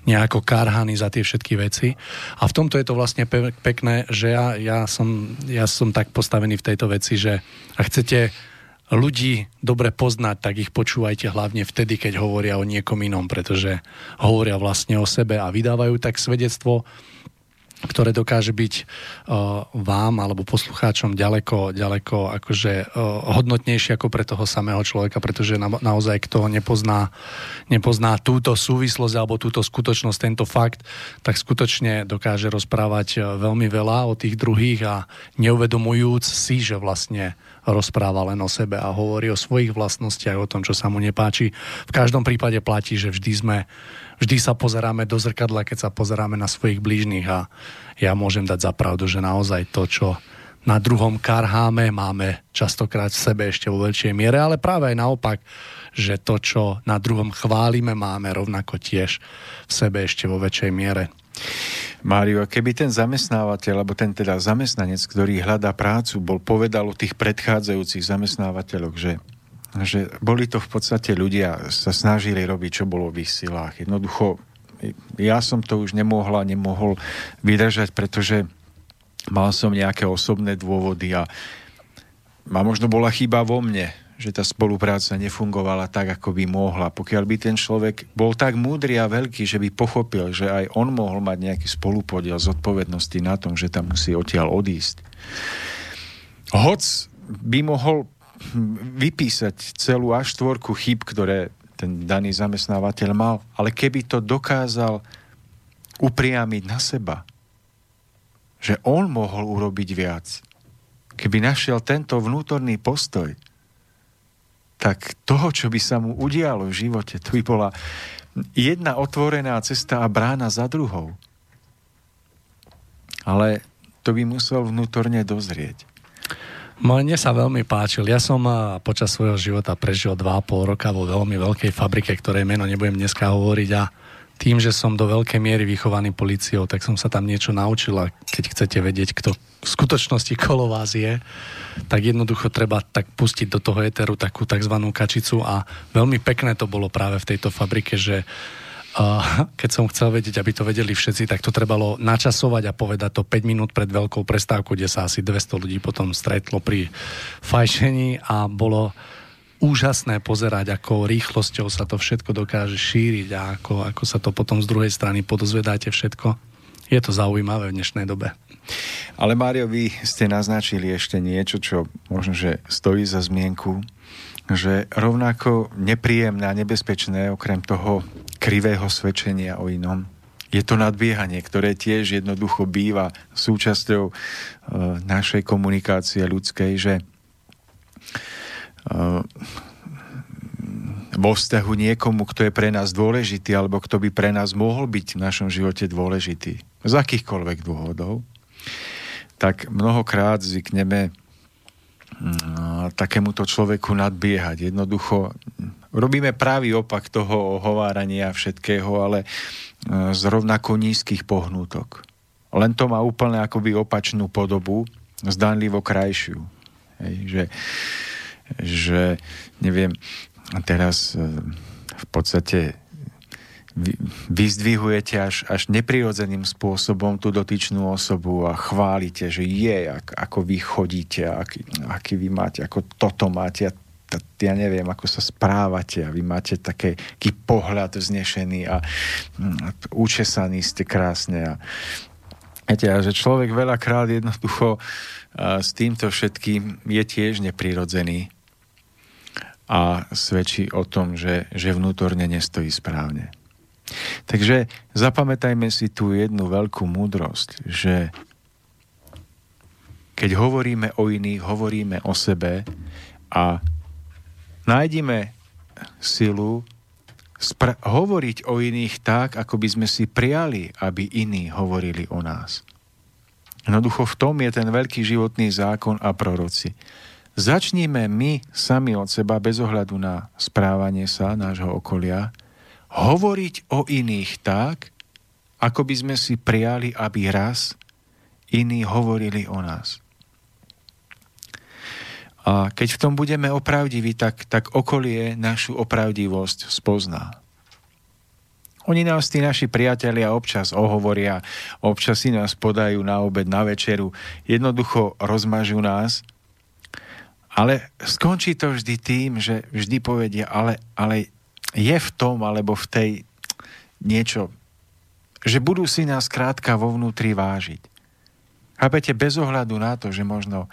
nejako karhaní za tie všetky veci. A v tomto je to vlastne pe- pekné, že ja, ja, som, ja som tak postavený v tejto veci, že ak chcete ľudí dobre poznať, tak ich počúvajte hlavne vtedy, keď hovoria o niekom inom, pretože hovoria vlastne o sebe a vydávajú tak svedectvo ktoré dokáže byť uh, vám alebo poslucháčom ďaleko, ďaleko akože uh, hodnotnejšie ako pre toho samého človeka, pretože na, naozaj kto nepozná, nepozná túto súvislosť alebo túto skutočnosť, tento fakt, tak skutočne dokáže rozprávať uh, veľmi veľa o tých druhých a neuvedomujúc si, že vlastne rozpráva len o sebe a hovorí o svojich vlastnostiach, o tom, čo sa mu nepáči. V každom prípade platí, že vždy sme vždy sa pozeráme do zrkadla, keď sa pozeráme na svojich blížnych a ja môžem dať za pravdu, že naozaj to, čo na druhom karháme, máme častokrát v sebe ešte vo väčšej miere, ale práve aj naopak, že to, čo na druhom chválime, máme rovnako tiež v sebe ešte vo väčšej miere. Mário, keby ten zamestnávateľ, alebo ten teda zamestnanec, ktorý hľadá prácu, bol povedal o tých predchádzajúcich zamestnávateľoch, že že boli to v podstate ľudia, sa snažili robiť, čo bolo v ich silách. Jednoducho, ja som to už nemohla, nemohol vydržať, pretože mal som nejaké osobné dôvody a, a možno bola chyba vo mne, že tá spolupráca nefungovala tak, ako by mohla. Pokiaľ by ten človek bol tak múdry a veľký, že by pochopil, že aj on mohol mať nejaký spolupodiel zodpovednosti na tom, že tam musí odtiaľ odísť. Hoc by mohol vypísať celú až štvorku chyb, ktoré ten daný zamestnávateľ mal, ale keby to dokázal upriamiť na seba, že on mohol urobiť viac, keby našiel tento vnútorný postoj, tak toho, čo by sa mu udialo v živote, to by bola jedna otvorená cesta a brána za druhou. Ale to by musel vnútorne dozrieť. Mne sa veľmi páčil. Ja som počas svojho života prežil 2,5 roka vo veľmi veľkej fabrike, ktorej meno nebudem dneska hovoriť a tým, že som do veľkej miery vychovaný policiou, tak som sa tam niečo naučil a keď chcete vedieť, kto v skutočnosti kolo vás je, tak jednoducho treba tak pustiť do toho éteru takú tzv. kačicu a veľmi pekné to bolo práve v tejto fabrike, že keď som chcel vedieť, aby to vedeli všetci, tak to trebalo načasovať a povedať to 5 minút pred veľkou prestávkou, kde sa asi 200 ľudí potom stretlo pri fajšení a bolo úžasné pozerať, ako rýchlosťou sa to všetko dokáže šíriť a ako, ako sa to potom z druhej strany podozvedáte všetko. Je to zaujímavé v dnešnej dobe. Ale Mário, vy ste naznačili ešte niečo, čo možno, že stojí za zmienku, že rovnako nepríjemné a nebezpečné, okrem toho krivého svedčenia o inom, je to nadbiehanie, ktoré tiež jednoducho býva súčasťou e, našej komunikácie ľudskej, že vo vzťahu niekomu, kto je pre nás dôležitý, alebo kto by pre nás mohol byť v našom živote dôležitý, z akýchkoľvek dôvodov, tak mnohokrát zvykneme takémuto človeku nadbiehať. Jednoducho robíme pravý opak toho ohovárania všetkého, ale e, z rovnako nízkych pohnútok. Len to má úplne akoby opačnú podobu, zdanlivo krajšiu. Hej, že, že neviem, teraz e, v podstate vyzdvihujete až, až neprirodzeným spôsobom tú dotyčnú osobu a chválite, že je, ak, ako vy chodíte, aký, aký vy máte, ako toto máte. Ja, ja neviem, ako sa správate a vy máte taký pohľad vznešený a, a učesaný ste krásne. A, viete, a že človek veľakrát jednoducho a, s týmto všetkým je tiež neprirodzený a svedčí o tom, že, že vnútorne nestojí správne. Takže zapamätajme si tú jednu veľkú múdrosť, že keď hovoríme o iných, hovoríme o sebe a nájdime silu spra- hovoriť o iných tak, ako by sme si prijali, aby iní hovorili o nás. Jednoducho v tom je ten veľký životný zákon a proroci. Začníme my sami od seba, bez ohľadu na správanie sa nášho okolia, hovoriť o iných tak, ako by sme si prijali, aby raz iní hovorili o nás. A keď v tom budeme opravdiví, tak, tak okolie našu opravdivosť spozná. Oni nás, tí naši priatelia, občas ohovoria, občas si nás podajú na obed, na večeru, jednoducho rozmažu nás, ale skončí to vždy tým, že vždy povedia, ale, ale je v tom alebo v tej niečo že budú si nás krátka vo vnútri vážiť. Chápete, bez ohľadu na to, že možno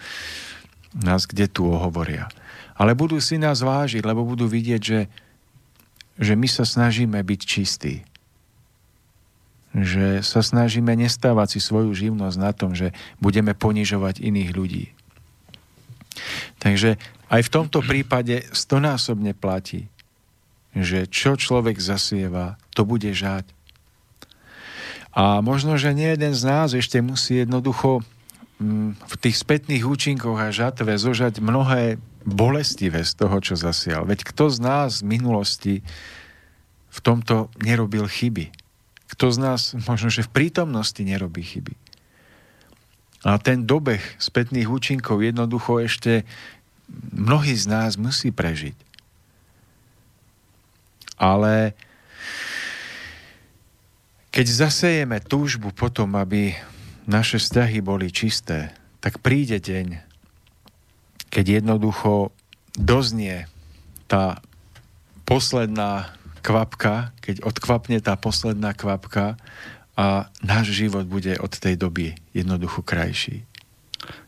nás kde tu ohovoria. Ale budú si nás vážiť, lebo budú vidieť, že, že my sa snažíme byť čistí. Že sa snažíme nestávať si svoju živnosť na tom, že budeme ponižovať iných ľudí. Takže aj v tomto prípade stonásobne platí, že čo človek zasieva, to bude žať. A možno, že nie jeden z nás ešte musí jednoducho mm, v tých spätných účinkoch a žatve zožať mnohé bolestivé z toho, čo zasial. Veď kto z nás v minulosti v tomto nerobil chyby? Kto z nás možno, že v prítomnosti nerobí chyby? A ten dobeh spätných účinkov jednoducho ešte mnohí z nás musí prežiť. Ale keď zasejeme túžbu potom, aby naše vzťahy boli čisté, tak príde deň, keď jednoducho doznie tá posledná kvapka, keď odkvapne tá posledná kvapka a náš život bude od tej doby jednoducho krajší.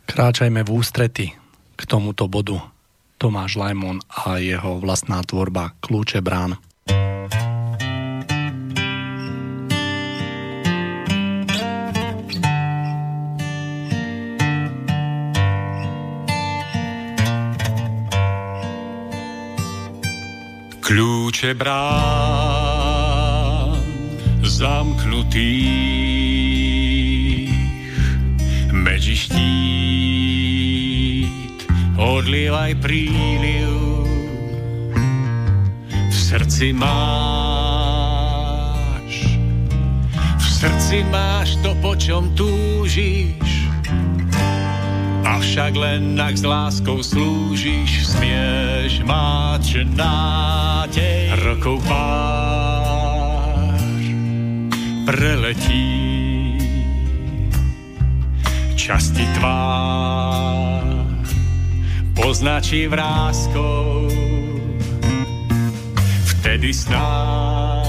Kráčajme v ústrety k tomuto bodu. Tomáš Lajmon a jeho vlastná tvorba Kľúče brán. Kľúče brán zamknutých medzi štít odlievaj príliv v srdci máš. V srdci máš to, po čom túžiš. Avšak len ak s láskou slúžiš, smieš mať nádej. Rokov pár preletí, časti tvár poznačí vrázkou. Vtedy snáď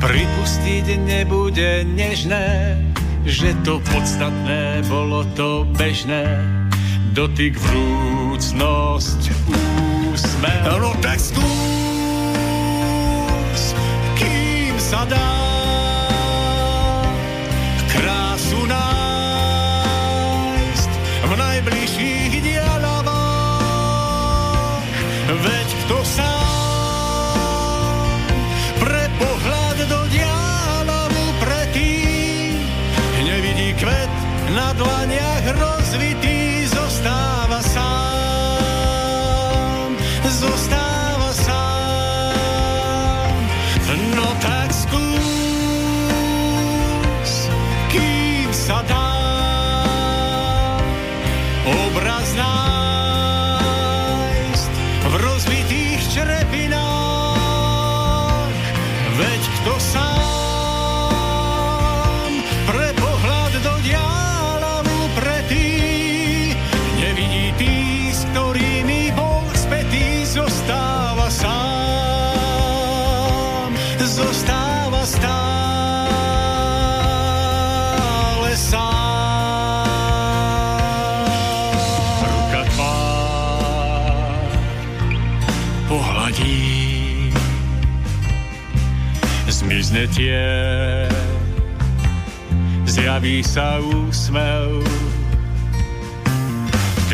pripustiť nebude nežné, že to podstatné bolo to bežné, dotyk vrúcnosť, úsmev. No tak skús, kým Zmizne zjaví sa úsmev.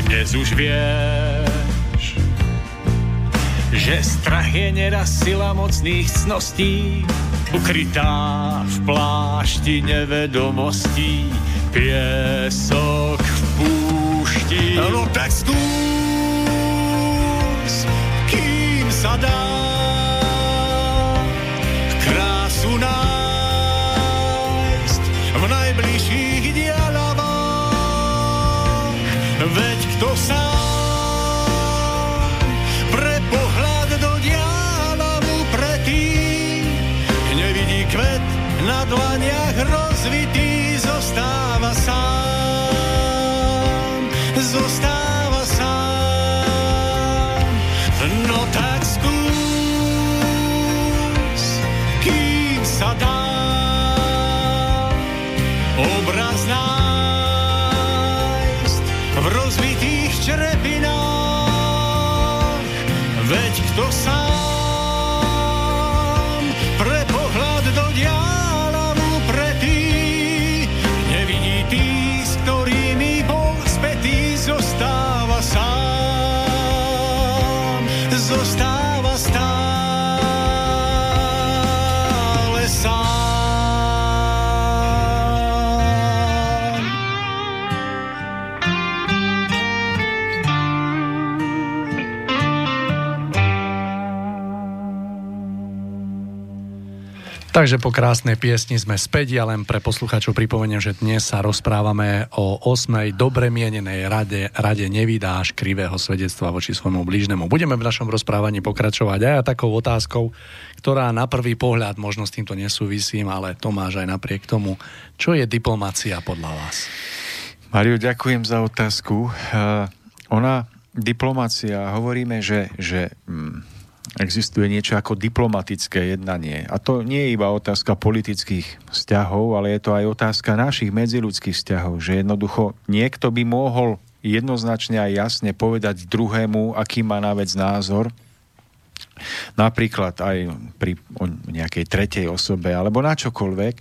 Dnes už vieš, že strach je neraz sila mocných cností, ukrytá v plášti nevedomostí, piesok v púšti. No tak skús, kým sa dá sám pre pohľad do nevidí kvet na dlaniach rozvitý, zostáva sám, zostáva. No tak skús sa dá obraz nájsť črepinách. Veď kto sám Takže po krásnej piesni sme späť. Ja len pre poslucháčov pripomeniem, že dnes sa rozprávame o osmej dobre mienenej rade, rade nevydáš krivého svedectva voči svojmu blížnemu. Budeme v našom rozprávaní pokračovať aj takou otázkou, ktorá na prvý pohľad možno s týmto nesúvisím, ale Tomáš aj napriek tomu. Čo je diplomácia podľa vás? Mario, ďakujem za otázku. Uh, ona, diplomácia, hovoríme, že, že mm, existuje niečo ako diplomatické jednanie. A to nie je iba otázka politických vzťahov, ale je to aj otázka našich medziludských vzťahov, že jednoducho niekto by mohol jednoznačne a jasne povedať druhému, aký má na vec názor, napríklad aj pri nejakej tretej osobe, alebo na čokoľvek,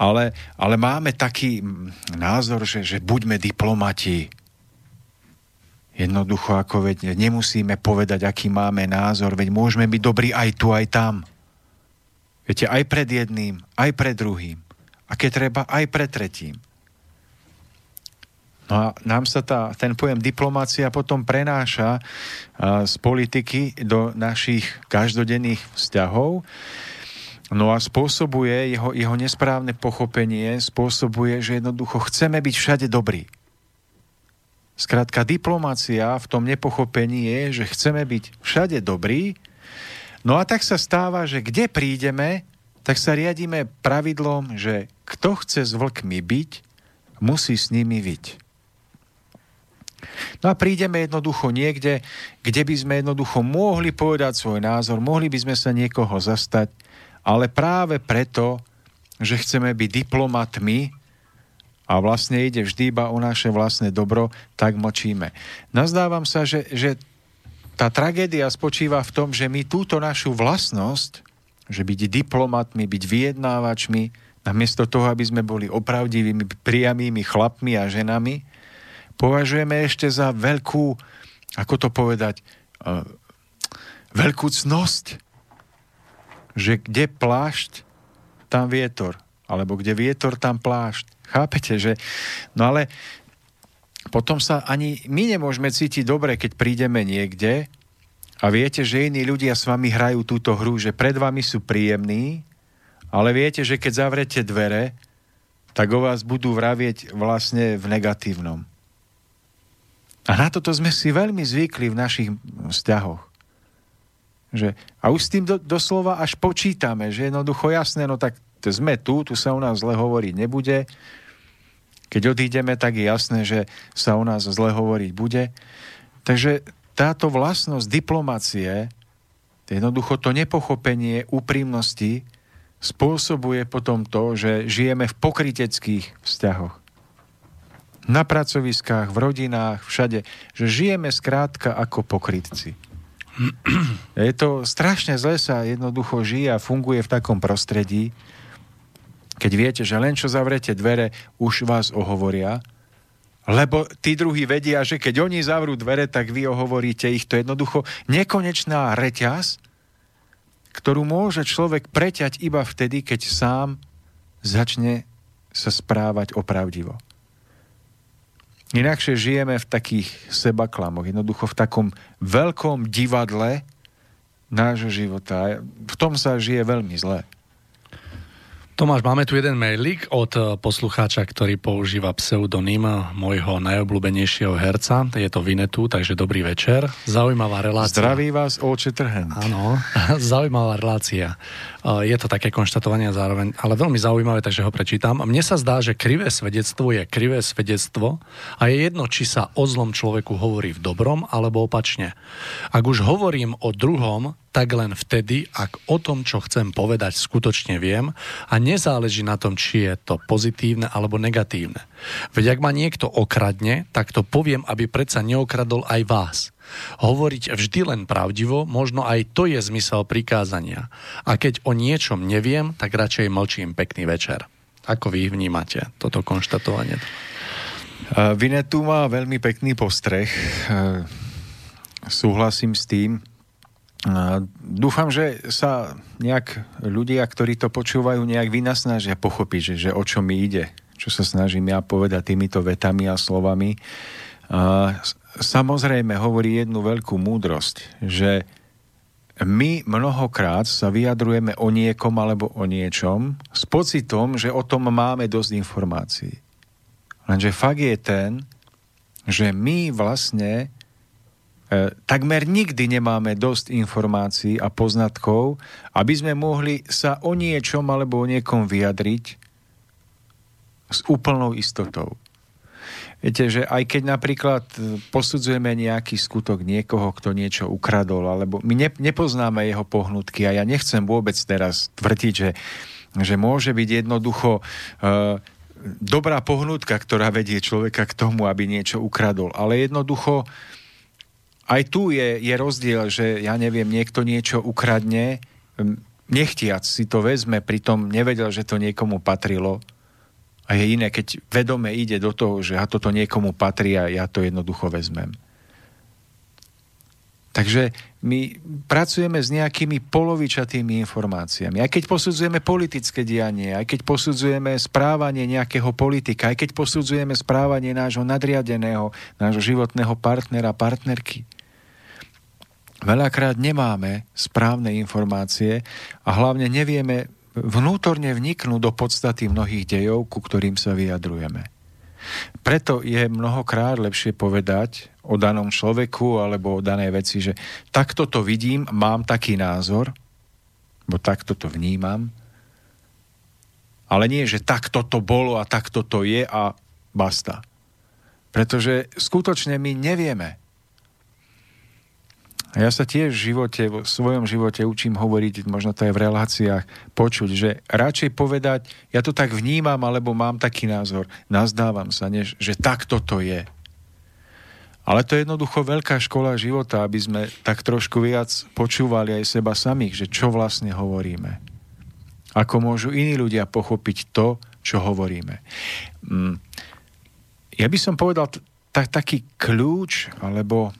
ale, ale máme taký názor, že, že buďme diplomati, Jednoducho, ako veď nemusíme povedať, aký máme názor, veď môžeme byť dobrí aj tu, aj tam. Viete, aj pred jedným, aj pred druhým. A keď treba, aj pred tretím. No a nám sa tá, ten pojem diplomácia potom prenáša z politiky do našich každodenných vzťahov. No a spôsobuje jeho, jeho nesprávne pochopenie, spôsobuje, že jednoducho chceme byť všade dobrí. Skrátka, diplomácia v tom nepochopení je, že chceme byť všade dobrí, no a tak sa stáva, že kde prídeme, tak sa riadíme pravidlom, že kto chce s vlkmi byť, musí s nimi byť. No a prídeme jednoducho niekde, kde by sme jednoducho mohli povedať svoj názor, mohli by sme sa niekoho zastať, ale práve preto, že chceme byť diplomatmi, a vlastne ide vždy iba o naše vlastné dobro, tak močíme. Nazdávam sa, že, že tá tragédia spočíva v tom, že my túto našu vlastnosť, že byť diplomatmi, byť vyjednávačmi, namiesto toho, aby sme boli opravdivými, priamými chlapmi a ženami, považujeme ešte za veľkú, ako to povedať, uh, veľkú cnosť, že kde plášť, tam vietor, alebo kde vietor, tam plášť. Chápete, že... No ale potom sa ani my nemôžeme cítiť dobre, keď prídeme niekde a viete, že iní ľudia s vami hrajú túto hru, že pred vami sú príjemní, ale viete, že keď zavrete dvere, tak o vás budú vravieť vlastne v negatívnom. A na toto sme si veľmi zvykli v našich vzťahoch. Že, a už s tým do, doslova až počítame, že jednoducho jasné, no tak sme tu, tu sa u nás zle hovoriť nebude. Keď odídeme, tak je jasné, že sa u nás zle hovoriť bude. Takže táto vlastnosť diplomácie, jednoducho to nepochopenie úprimnosti spôsobuje potom to, že žijeme v pokryteckých vzťahoch. Na pracoviskách, v rodinách, všade. Že žijeme skrátka ako pokrytci. Je to strašne zle sa jednoducho žije a funguje v takom prostredí, keď viete, že len čo zavrete dvere, už vás ohovoria, lebo tí druhí vedia, že keď oni zavrú dvere, tak vy ohovoríte ich. To je jednoducho nekonečná reťaz, ktorú môže človek preťať iba vtedy, keď sám začne sa správať opravdivo. Inakšie žijeme v takých sebaklamoch, jednoducho v takom veľkom divadle nášho života. V tom sa žije veľmi zle. Tomáš, máme tu jeden mailík od eh, poslucháča, ktorý používa pseudonym môjho najobľúbenejšieho herca. Je to Vinetu, takže dobrý večer. Zaujímavá relácia. Zdraví vás, Olče Trhen. Áno, zaujímavá relácia. Eh, je to také konštatovanie zároveň, ale veľmi zaujímavé, takže ho prečítam. Mne sa zdá, že krivé svedectvo je krivé svedectvo a je jedno, či sa o zlom človeku hovorí v dobrom alebo opačne. Ak už hovorím o druhom, tak len vtedy, ak o tom, čo chcem povedať, skutočne viem a nezáleží na tom, či je to pozitívne alebo negatívne. Veď ak ma niekto okradne, tak to poviem, aby predsa neokradol aj vás. Hovoriť vždy len pravdivo, možno aj to je zmysel prikázania. A keď o niečom neviem, tak radšej mlčím pekný večer. Ako vy vnímate toto konštatovanie? Vinetu má veľmi pekný postreh. Súhlasím s tým. Dúfam, že sa nejak ľudia, ktorí to počúvajú, nejak vynasnažia pochopiť, že, že o čo mi ide, čo sa snažím ja povedať týmito vetami a slovami. A samozrejme hovorí jednu veľkú múdrosť, že my mnohokrát sa vyjadrujeme o niekom alebo o niečom s pocitom, že o tom máme dosť informácií. Lenže fakt je ten, že my vlastne takmer nikdy nemáme dosť informácií a poznatkov, aby sme mohli sa o niečom alebo o niekom vyjadriť s úplnou istotou. Viete, že aj keď napríklad posudzujeme nejaký skutok niekoho, kto niečo ukradol, alebo my ne, nepoznáme jeho pohnutky a ja nechcem vôbec teraz tvrdiť, že, že môže byť jednoducho uh, dobrá pohnutka, ktorá vedie človeka k tomu, aby niečo ukradol. Ale jednoducho aj tu je, je rozdiel, že ja neviem, niekto niečo ukradne, nechtiac si to vezme, pritom nevedel, že to niekomu patrilo. A je iné, keď vedome ide do toho, že a toto niekomu patrí a ja to jednoducho vezmem. Takže my pracujeme s nejakými polovičatými informáciami. Aj keď posudzujeme politické dianie, aj keď posudzujeme správanie nejakého politika, aj keď posudzujeme správanie nášho nadriadeného, nášho životného partnera, partnerky. Veľakrát nemáme správne informácie a hlavne nevieme vnútorne vniknúť do podstaty mnohých dejov, ku ktorým sa vyjadrujeme. Preto je mnohokrát lepšie povedať o danom človeku alebo o danej veci, že takto to vidím, mám taký názor, bo takto to vnímam, ale nie, že takto to bolo a takto to je a basta. Pretože skutočne my nevieme. A ja sa tiež v živote, v svojom živote učím hovoriť, možno to aj v reláciách, počuť, že radšej povedať, ja to tak vnímam, alebo mám taký názor, nazdávam sa, než že takto to je. Ale to je jednoducho veľká škola života, aby sme tak trošku viac počúvali aj seba samých, že čo vlastne hovoríme. Ako môžu iní ľudia pochopiť to, čo hovoríme. Mm. Ja by som povedal t- taký kľúč, alebo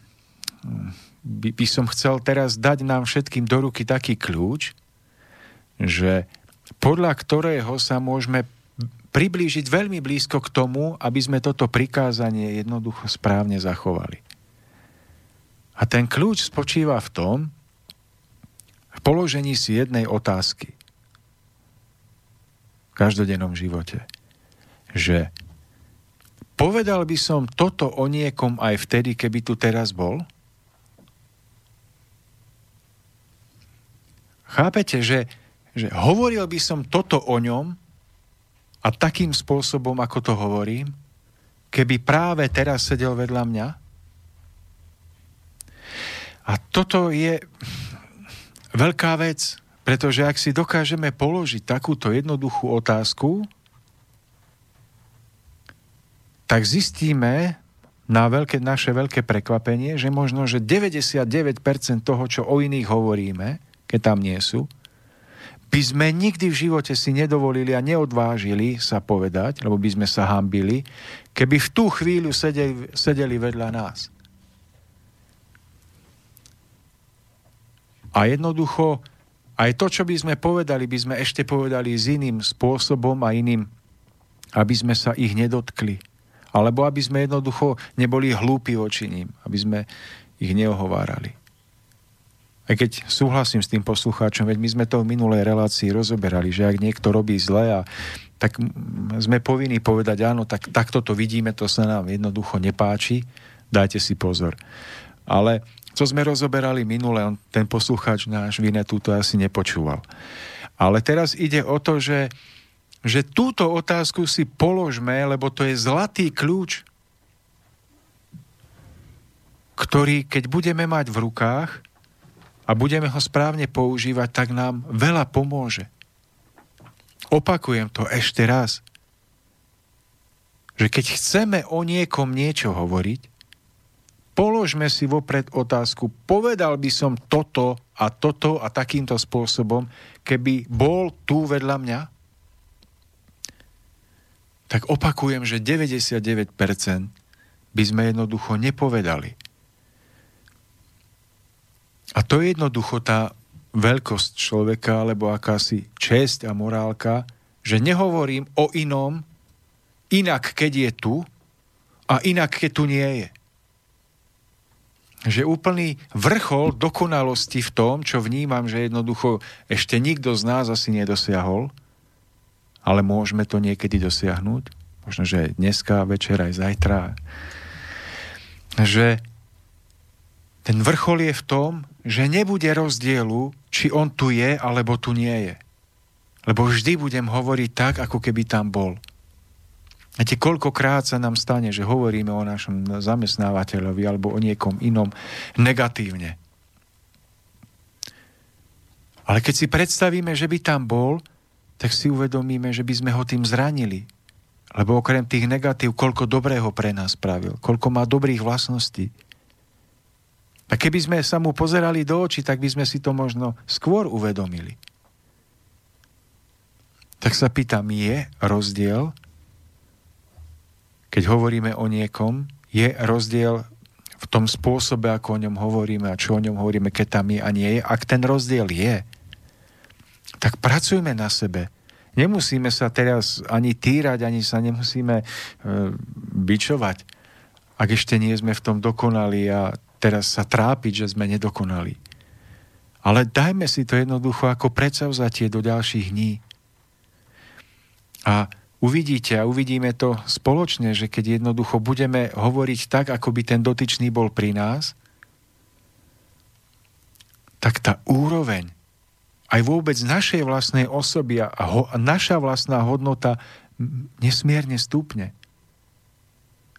mm, by, by som chcel teraz dať nám všetkým do ruky taký kľúč, že podľa ktorého sa môžeme priblížiť veľmi blízko k tomu, aby sme toto prikázanie jednoducho správne zachovali. A ten kľúč spočíva v tom, v položení si jednej otázky v každodennom živote, že povedal by som toto o niekom aj vtedy, keby tu teraz bol – Chápete, že, že hovoril by som toto o ňom a takým spôsobom, ako to hovorím, keby práve teraz sedel vedľa mňa? A toto je veľká vec, pretože ak si dokážeme položiť takúto jednoduchú otázku, tak zistíme na veľké, naše veľké prekvapenie, že možno, že 99% toho, čo o iných hovoríme, keď tam nie sú, by sme nikdy v živote si nedovolili a neodvážili sa povedať, lebo by sme sa hambili, keby v tú chvíľu sedeli, sedeli vedľa nás. A jednoducho, aj to, čo by sme povedali, by sme ešte povedali s iným spôsobom a iným, aby sme sa ich nedotkli. Alebo aby sme jednoducho neboli hlúpi voči ním, aby sme ich neohovárali. Aj keď súhlasím s tým poslucháčom, veď my sme to v minulej relácii rozoberali, že ak niekto robí zle, a, tak sme povinní povedať, áno, tak, takto to vidíme, to sa nám jednoducho nepáči, dajte si pozor. Ale co sme rozoberali minule, on, ten poslucháč náš Vinetu to asi nepočúval. Ale teraz ide o to, že, že túto otázku si položme, lebo to je zlatý kľúč, ktorý keď budeme mať v rukách, a budeme ho správne používať, tak nám veľa pomôže. Opakujem to ešte raz. Že keď chceme o niekom niečo hovoriť, položme si vopred otázku, povedal by som toto a toto a takýmto spôsobom, keby bol tu vedľa mňa? Tak opakujem, že 99% by sme jednoducho nepovedali. A to je jednoducho tá veľkosť človeka, alebo akási česť a morálka, že nehovorím o inom inak, keď je tu a inak, keď tu nie je. Že úplný vrchol dokonalosti v tom, čo vnímam, že jednoducho ešte nikto z nás asi nedosiahol, ale môžeme to niekedy dosiahnuť, možno, že dneska, večer, aj zajtra, že ten vrchol je v tom, že nebude rozdielu, či on tu je, alebo tu nie je. Lebo vždy budem hovoriť tak, ako keby tam bol. Viete, koľkokrát sa nám stane, že hovoríme o našom zamestnávateľovi alebo o niekom inom negatívne. Ale keď si predstavíme, že by tam bol, tak si uvedomíme, že by sme ho tým zranili. Lebo okrem tých negatív, koľko dobrého pre nás spravil, koľko má dobrých vlastností. A keby sme sa mu pozerali do očí, tak by sme si to možno skôr uvedomili. Tak sa pýtam, je rozdiel, keď hovoríme o niekom, je rozdiel v tom spôsobe, ako o ňom hovoríme a čo o ňom hovoríme, keď tam je a nie je. Ak ten rozdiel je, tak pracujme na sebe. Nemusíme sa teraz ani týrať, ani sa nemusíme e, bičovať, ak ešte nie sme v tom dokonali a teraz sa trápiť, že sme nedokonali. Ale dajme si to jednoducho ako predsavzatie do ďalších dní. A uvidíte a uvidíme to spoločne, že keď jednoducho budeme hovoriť tak, ako by ten dotyčný bol pri nás, tak tá úroveň aj vôbec našej vlastnej osoby a, ho, a naša vlastná hodnota nesmierne stúpne.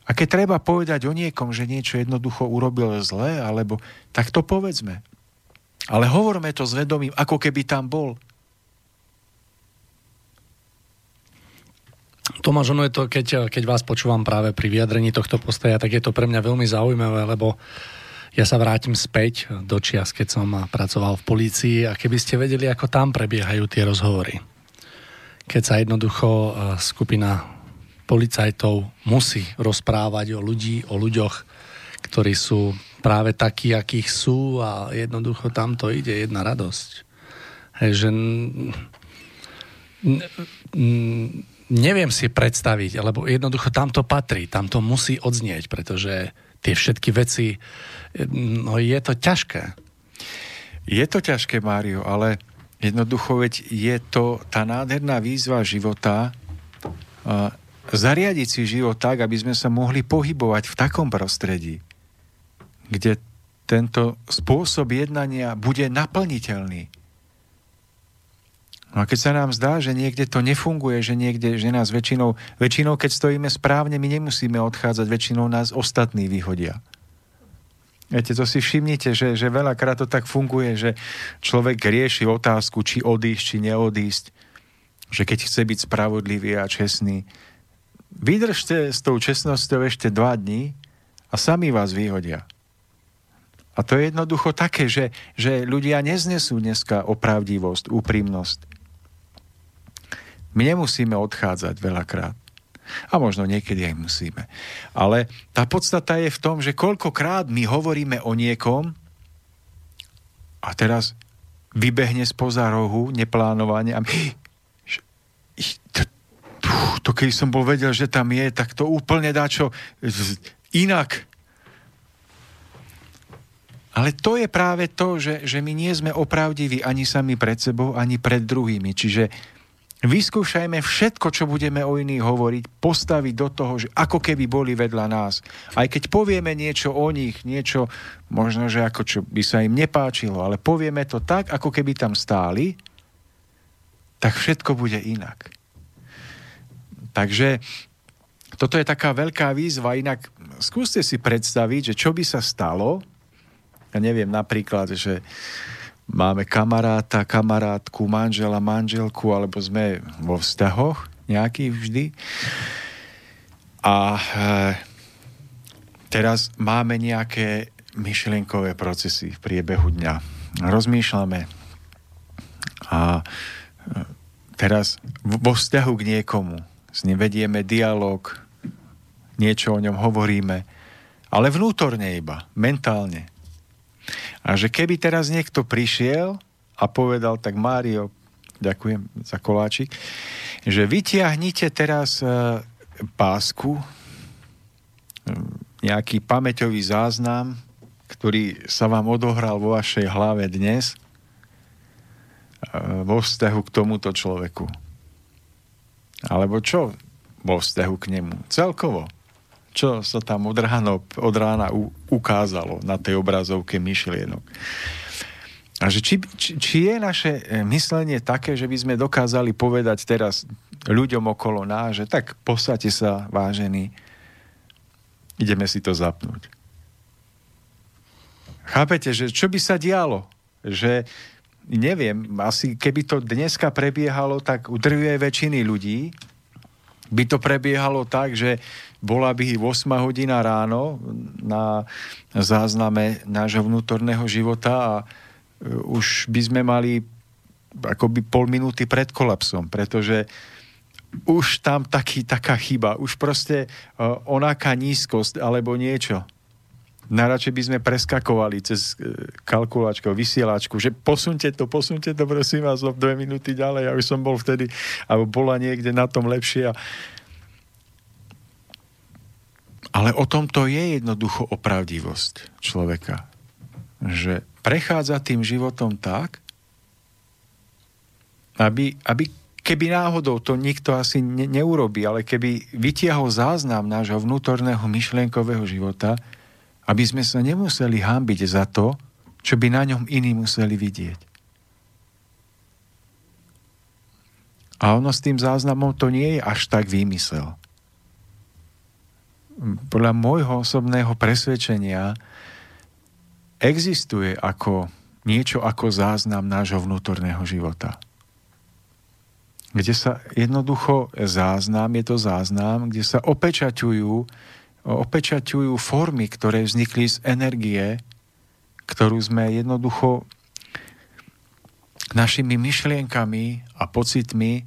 A keď treba povedať o niekom, že niečo jednoducho urobil zle, alebo tak to povedzme. Ale hovorme to s vedomím, ako keby tam bol. Tomáš, ono je to, keď, keď vás počúvam práve pri vyjadrení tohto postoja, tak je to pre mňa veľmi zaujímavé, lebo ja sa vrátim späť do čias, keď som pracoval v polícii a keby ste vedeli, ako tam prebiehajú tie rozhovory. Keď sa jednoducho eh, skupina policajtov musí rozprávať o ľudí, o ľuďoch, ktorí sú práve takí, akých sú a jednoducho tam to ide jedna radosť. Hej, že neviem si predstaviť, lebo jednoducho tam to patrí, tam to musí odznieť, pretože tie všetky veci, no je to ťažké. Je to ťažké, Mário, ale jednoducho veď je to tá nádherná výzva života, zariadiť si život tak, aby sme sa mohli pohybovať v takom prostredí, kde tento spôsob jednania bude naplniteľný. No a keď sa nám zdá, že niekde to nefunguje, že niekde, že nás väčšinou, väčšinou keď stojíme správne, my nemusíme odchádzať, väčšinou nás ostatní vyhodia. Viete, to si všimnite, že, že veľakrát to tak funguje, že človek rieši otázku, či odísť, či neodísť. Že keď chce byť spravodlivý a čestný, Vydržte s tou čestnosťou ešte dva dní a sami vás vyhodia. A to je jednoducho také, že, že ľudia neznesú dneska opravdivosť, úprimnosť. My nemusíme odchádzať veľakrát. A možno niekedy aj musíme. Ale tá podstata je v tom, že koľkokrát my hovoríme o niekom a teraz vybehne spoza rohu neplánovanie a my, keď som bol vedel, že tam je, tak to úplne dá čo inak. Ale to je práve to, že, že my nie sme opravdiví ani sami pred sebou, ani pred druhými. Čiže vyskúšajme všetko, čo budeme o iných hovoriť, postaviť do toho, že ako keby boli vedľa nás. Aj keď povieme niečo o nich, niečo možno, že ako čo by sa im nepáčilo, ale povieme to tak, ako keby tam stáli, tak všetko bude inak. Takže toto je taká veľká výzva. Inak skúste si predstaviť, že čo by sa stalo, ja neviem, napríklad, že máme kamaráta, kamarátku, manžela, manželku, alebo sme vo vzťahoch nejakých vždy. A e, teraz máme nejaké myšlienkové procesy v priebehu dňa. Rozmýšľame a e, teraz vo vzťahu k niekomu s ním vedieme dialog, niečo o ňom hovoríme, ale vnútorne iba, mentálne. A že keby teraz niekto prišiel a povedal, tak Mário, ďakujem za koláčik, že vytiahnite teraz e, pásku, e, nejaký pamäťový záznam, ktorý sa vám odohral vo vašej hlave dnes, vo vzťahu k tomuto človeku. Alebo čo vo vzťahu k nemu? Celkovo. Čo sa tam od rána, od rána u, ukázalo na tej obrazovke myšlienok. A že či, či, či je naše e, myslenie také, že by sme dokázali povedať teraz ľuďom okolo nás, že tak posadte sa, vážení, ideme si to zapnúť. Chápete, že čo by sa dialo? Že neviem, asi keby to dneska prebiehalo, tak u väčšiny ľudí by to prebiehalo tak, že bola by 8 hodina ráno na zázname nášho vnútorného života a e, už by sme mali akoby pol minúty pred kolapsom, pretože už tam taký, taká chyba, už proste uh, onaká nízkosť alebo niečo najradšej by sme preskakovali cez e, kalkulačku, vysielačku, že posunte to, posunte to, prosím vás, o dve minúty ďalej, aby som bol vtedy, alebo bola niekde na tom lepšie. Ale o tom to je jednoducho opravdivosť človeka. Že prechádza tým životom tak, aby, aby keby náhodou to nikto asi ne, neurobi, ale keby vytiahol záznam nášho vnútorného myšlienkového života, aby sme sa nemuseli hámbiť za to, čo by na ňom iní museli vidieť. A ono s tým záznamom to nie je až tak výmysel. Podľa môjho osobného presvedčenia existuje ako niečo ako záznam nášho vnútorného života. Kde sa jednoducho záznam, je to záznam, kde sa opečaťujú opečaťujú formy, ktoré vznikli z energie, ktorú sme jednoducho našimi myšlienkami a pocitmi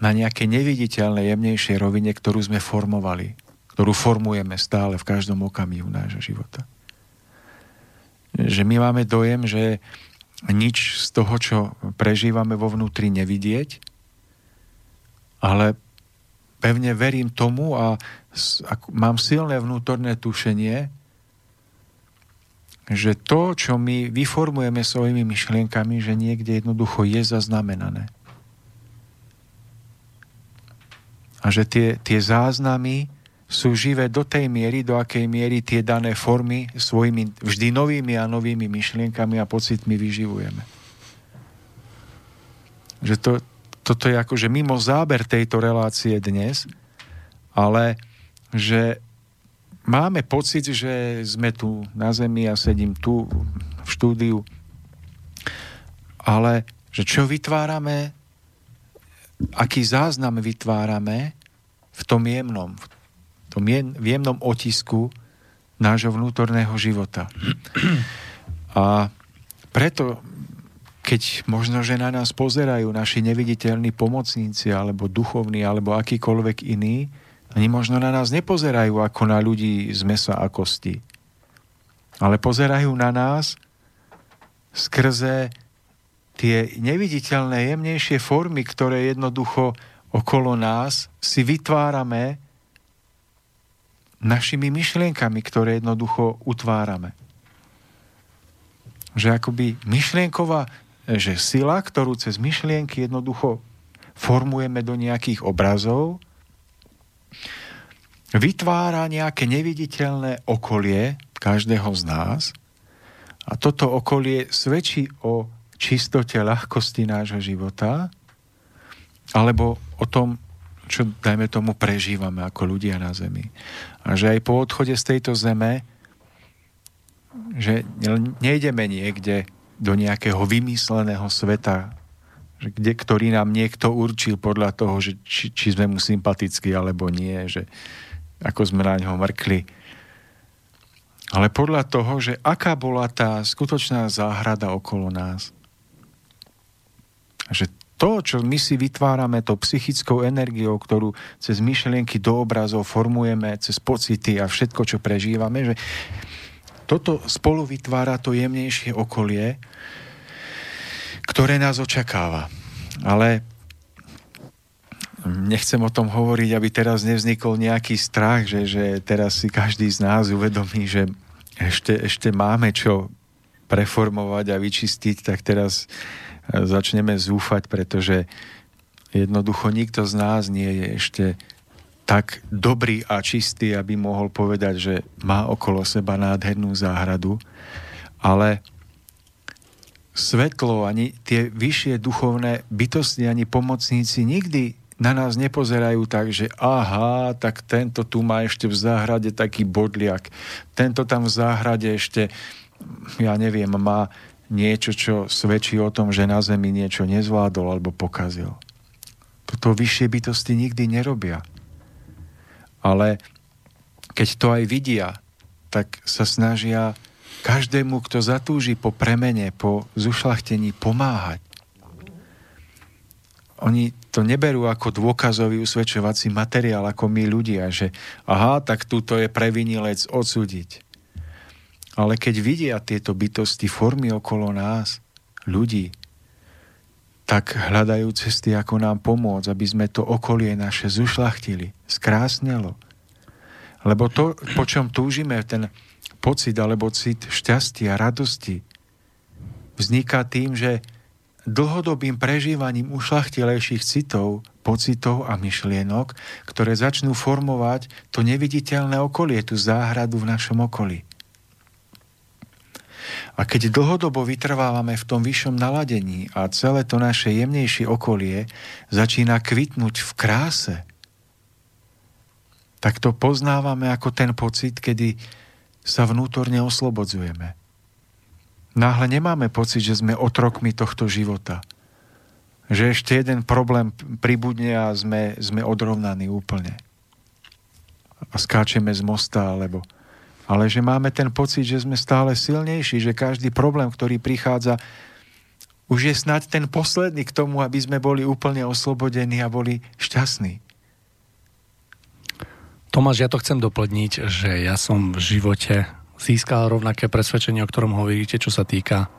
na nejaké neviditeľné, jemnejšie rovine, ktorú sme formovali, ktorú formujeme stále v každom okamihu nášho života. Že my máme dojem, že nič z toho, čo prežívame vo vnútri, nevidieť, ale pevne verím tomu a mám silné vnútorné tušenie, že to, čo my vyformujeme svojimi myšlienkami, že niekde jednoducho je zaznamenané. A že tie, tie záznamy sú živé do tej miery, do akej miery tie dané formy svojimi vždy novými a novými myšlienkami a pocitmi vyživujeme. Že to, toto je akože mimo záber tejto relácie dnes, ale že máme pocit, že sme tu na Zemi a sedím tu v štúdiu, ale že čo vytvárame, aký záznam vytvárame v tom jemnom, v tom jemnom otisku nášho vnútorného života. A preto keď možno, že na nás pozerajú naši neviditeľní pomocníci, alebo duchovní, alebo akýkoľvek iní, oni možno na nás nepozerajú ako na ľudí z mesa a kosti. Ale pozerajú na nás skrze tie neviditeľné, jemnejšie formy, ktoré jednoducho okolo nás si vytvárame našimi myšlienkami, ktoré jednoducho utvárame. Že akoby myšlienková že sila, ktorú cez myšlienky jednoducho formujeme do nejakých obrazov, vytvára nejaké neviditeľné okolie každého z nás a toto okolie svedčí o čistote, ľahkosti nášho života alebo o tom, čo, dajme tomu, prežívame ako ľudia na Zemi. A že aj po odchode z tejto zeme že nejdeme niekde do nejakého vymysleného sveta, že kde, ktorý nám niekto určil podľa toho, že či, či sme mu sympatickí alebo nie, že ako sme na ňo mrkli. Ale podľa toho, že aká bola tá skutočná záhrada okolo nás. Že to, čo my si vytvárame to psychickou energiou, ktorú cez myšlienky do obrazov formujeme, cez pocity a všetko, čo prežívame, že toto spolu vytvára to jemnejšie okolie, ktoré nás očakáva. Ale nechcem o tom hovoriť, aby teraz nevznikol nejaký strach, že, že teraz si každý z nás uvedomí, že ešte, ešte máme čo preformovať a vyčistiť, tak teraz začneme zúfať, pretože jednoducho nikto z nás nie je ešte tak dobrý a čistý, aby mohol povedať, že má okolo seba nádhernú záhradu, ale svetlo, ani tie vyššie duchovné bytosti, ani pomocníci nikdy na nás nepozerajú tak, že aha, tak tento tu má ešte v záhrade taký bodliak, tento tam v záhrade ešte, ja neviem, má niečo, čo svedčí o tom, že na Zemi niečo nezvládol alebo pokazil. Toto vyššie bytosti nikdy nerobia. Ale keď to aj vidia, tak sa snažia každému, kto zatúži po premene, po zušlachtení pomáhať. Oni to neberú ako dôkazový usvedčovací materiál, ako my ľudia, že aha, tak túto je previnilec odsúdiť. Ale keď vidia tieto bytosti, formy okolo nás, ľudí, tak hľadajú cesty, ako nám pomôcť, aby sme to okolie naše zušlachtili, skrásnelo. Lebo to, po čom túžime, ten pocit alebo cit šťastia, radosti, vzniká tým, že dlhodobým prežívaním ušlachtilejších citov, pocitov a myšlienok, ktoré začnú formovať to neviditeľné okolie, tú záhradu v našom okolí. A keď dlhodobo vytrvávame v tom vyššom naladení a celé to naše jemnejšie okolie začína kvitnúť v kráse, tak to poznávame ako ten pocit, kedy sa vnútorne oslobodzujeme. Náhle nemáme pocit, že sme otrokmi tohto života. Že ešte jeden problém pribudne a sme, sme odrovnaní úplne. A skáčeme z mosta, alebo ale že máme ten pocit, že sme stále silnejší, že každý problém, ktorý prichádza, už je snať ten posledný k tomu, aby sme boli úplne oslobodení a boli šťastní. Tomáš, ja to chcem doplniť, že ja som v živote získal rovnaké presvedčenie, o ktorom hovoríte, čo sa týka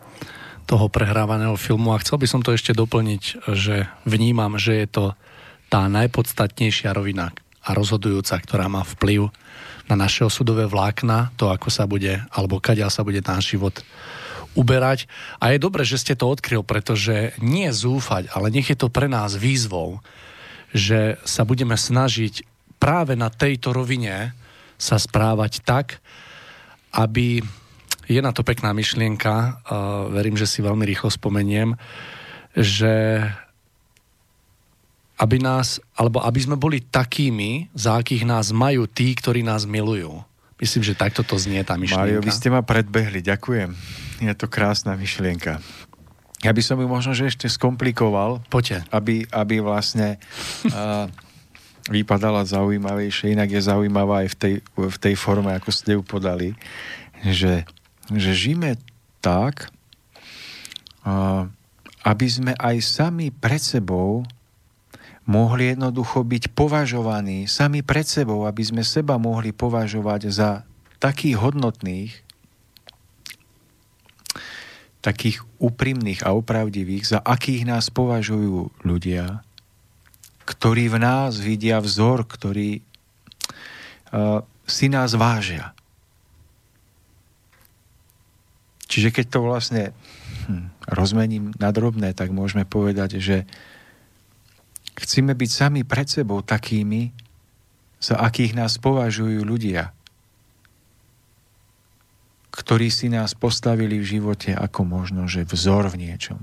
toho prehrávaného filmu a chcel by som to ešte doplniť, že vnímam, že je to tá najpodstatnejšia rovina a rozhodujúca, ktorá má vplyv na naše osudové vlákna, to ako sa bude, alebo kadia sa bude náš život uberať. A je dobré, že ste to odkryl, pretože nie zúfať, ale nech je to pre nás výzvou, že sa budeme snažiť práve na tejto rovine sa správať tak, aby je na to pekná myšlienka, verím, že si veľmi rýchlo spomeniem, že aby nás, alebo aby sme boli takými, za akých nás majú tí, ktorí nás milujú. Myslím, že takto to znie tá myšlienka. Mario, vy ste ma predbehli, ďakujem. Je to krásna myšlienka. Ja by som ju možno, že ešte skomplikoval, Poďte. Aby, aby vlastne uh, vypadala zaujímavejšie, inak je zaujímavá aj v tej, v tej forme, ako ste ju podali, že, že žijeme tak, uh, aby sme aj sami pred sebou mohli jednoducho byť považovaní sami pred sebou, aby sme seba mohli považovať za takých hodnotných, takých úprimných a opravdivých, za akých nás považujú ľudia, ktorí v nás vidia vzor, ktorí uh, si nás vážia. Čiže keď to vlastne hm, rozmením na drobné, tak môžeme povedať, že Chceme byť sami pred sebou takými, za akých nás považujú ľudia, ktorí si nás postavili v živote ako možno, že vzor v niečom.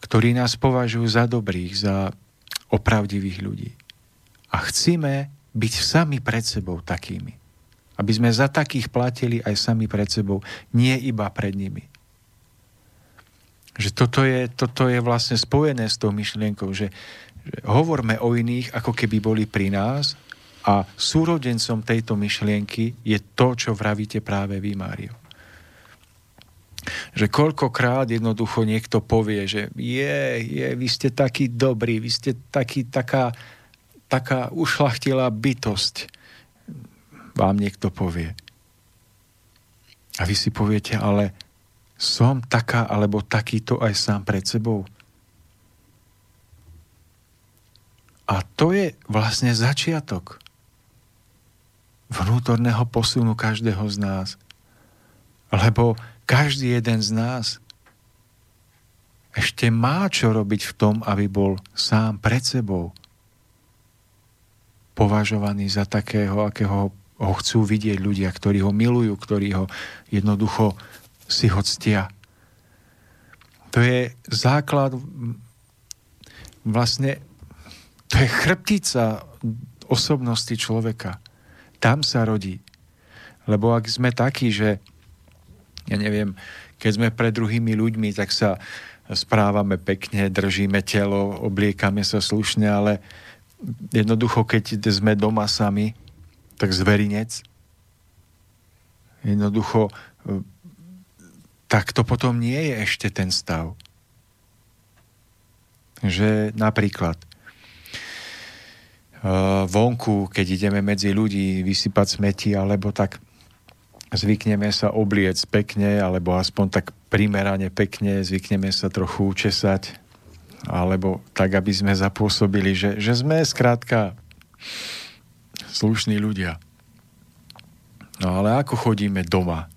Ktorí nás považujú za dobrých, za opravdivých ľudí. A chceme byť sami pred sebou takými. Aby sme za takých platili aj sami pred sebou, nie iba pred nimi. Že toto je, toto je vlastne spojené s tou myšlienkou, že, že hovorme o iných, ako keby boli pri nás a súrodencom tejto myšlienky je to, čo vravíte práve vy, Mário. Že koľkokrát jednoducho niekto povie, že je, je, vy ste taký dobrý, vy ste taký, taká, taká ušlachtilá bytosť, vám niekto povie. A vy si poviete, ale som taká alebo takýto aj sám pred sebou. A to je vlastne začiatok vnútorného posunu každého z nás. Lebo každý jeden z nás ešte má čo robiť v tom, aby bol sám pred sebou považovaný za takého, akého ho chcú vidieť ľudia, ktorí ho milujú, ktorí ho jednoducho si ho ctia. To je základ vlastne to je chrbtica osobnosti človeka. Tam sa rodí. Lebo ak sme takí, že ja neviem, keď sme pred druhými ľuďmi, tak sa správame pekne, držíme telo, obliekame sa slušne, ale jednoducho, keď sme doma sami, tak zverinec, jednoducho, tak to potom nie je ešte ten stav. Že napríklad uh, vonku, keď ideme medzi ľudí vysypať smeti, alebo tak zvykneme sa obliec pekne, alebo aspoň tak primerane pekne, zvykneme sa trochu učesať, alebo tak, aby sme zapôsobili, že, že sme skrátka slušní ľudia. No ale ako chodíme doma?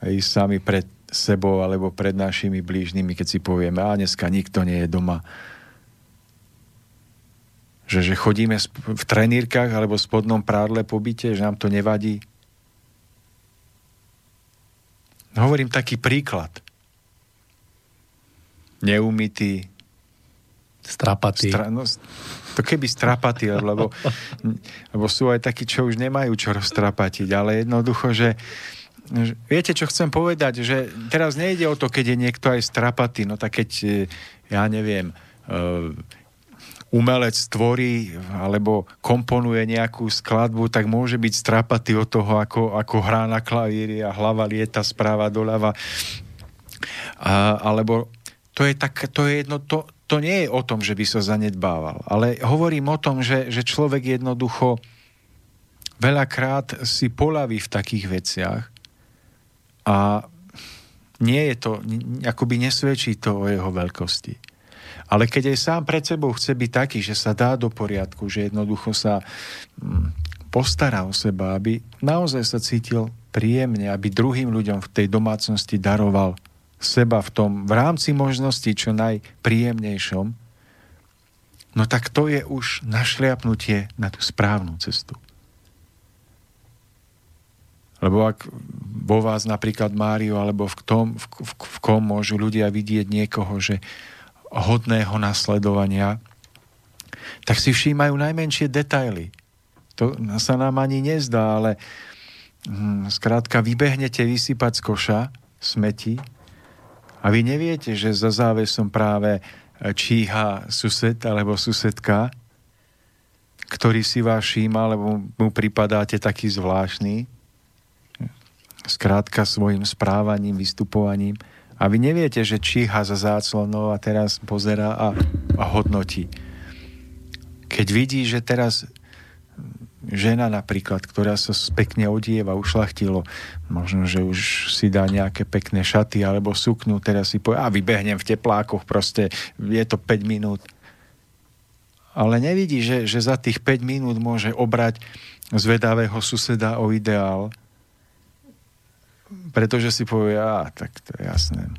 Aj sami pred sebou alebo pred našimi blížnymi, keď si povieme, a dneska nikto nie je doma. Že, že chodíme v trenírkach alebo v spodnom prádle po byte, že nám to nevadí. Hovorím taký príklad. Neumytý. Strapatý. Stra, no, to keby strapatý, lebo, lebo sú aj takí, čo už nemajú čo roztrapatiť, ale jednoducho, že, že viete, čo chcem povedať, že teraz nejde o to, keď je niekto aj strapatý, no tak keď, e, ja neviem, uh, umelec tvorí alebo komponuje nejakú skladbu, tak môže byť strapatý od toho, ako, ako hrá na klavíri a hlava lieta správa doľava. A, alebo to je, tak, to je jedno, to, to nie je o tom, že by sa zanedbával, ale hovorím o tom, že, že človek jednoducho veľakrát si polaví v takých veciach a nie je to, akoby nesvedčí to o jeho veľkosti. Ale keď aj sám pred sebou chce byť taký, že sa dá do poriadku, že jednoducho sa mm, postará o seba, aby naozaj sa cítil príjemne, aby druhým ľuďom v tej domácnosti daroval seba v tom, v rámci možností čo najpríjemnejšom, no tak to je už našliapnutie na tú správnu cestu. Lebo ak vo vás napríklad Mário, alebo v, tom, v, v, v kom môžu ľudia vidieť niekoho, že hodného nasledovania, tak si všímajú najmenšie detaily. To sa nám ani nezdá, ale hm, skrátka vybehnete vysypať z koša smeti a vy neviete, že za závesom práve číha sused alebo susedka, ktorý si vás všíma, lebo mu pripadáte taký zvláštny, skrátka svojim správaním, vystupovaním – a vy neviete, že číha za záclonou a teraz pozera a, a hodnotí. Keď vidí, že teraz žena napríklad, ktorá sa pekne odieva, ušlachtilo, možno, že už si dá nejaké pekné šaty alebo sukňu, teraz si povie, a vybehnem v teplákoch, proste je to 5 minút. Ale nevidí, že, že za tých 5 minút môže obrať zvedavého suseda o ideál, pretože si povie, a tak to je jasné.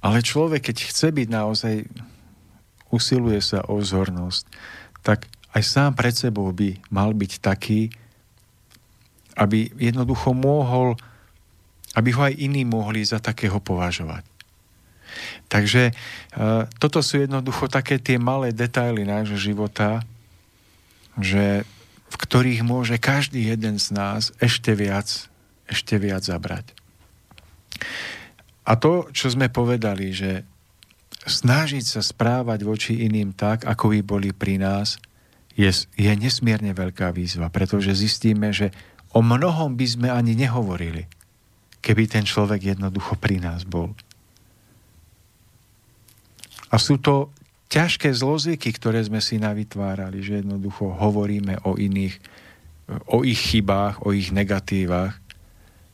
Ale človek, keď chce byť naozaj, usiluje sa o vzornosť, tak aj sám pred sebou by mal byť taký, aby jednoducho mohol, aby ho aj iní mohli za takého považovať. Takže uh, toto sú jednoducho také tie malé detaily nášho života, že v ktorých môže každý jeden z nás ešte viac, ešte viac zabrať. A to, čo sme povedali, že snažiť sa správať voči iným tak, ako by boli pri nás, je, je nesmierne veľká výzva, pretože zistíme, že o mnohom by sme ani nehovorili, keby ten človek jednoducho pri nás bol. A sú to ťažké zlozvyky, ktoré sme si navytvárali, že jednoducho hovoríme o iných, o ich chybách, o ich negatívach,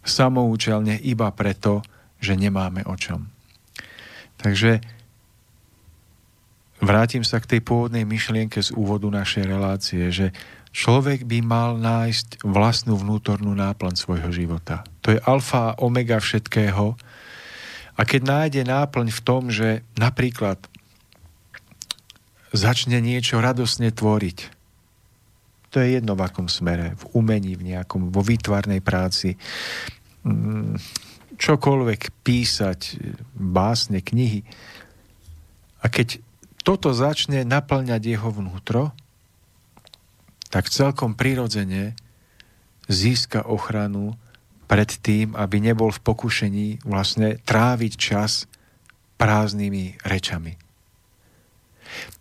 samoučelne iba preto, že nemáme o čom. Takže vrátim sa k tej pôvodnej myšlienke z úvodu našej relácie, že človek by mal nájsť vlastnú vnútornú náplň svojho života. To je alfa a omega všetkého. A keď nájde náplň v tom, že napríklad začne niečo radosne tvoriť, to je jedno v akom smere, v umení, v nejakom, vo výtvarnej práci, mm, čokoľvek písať, básne, knihy. A keď toto začne naplňať jeho vnútro, tak celkom prirodzene získa ochranu pred tým, aby nebol v pokušení vlastne tráviť čas prázdnymi rečami.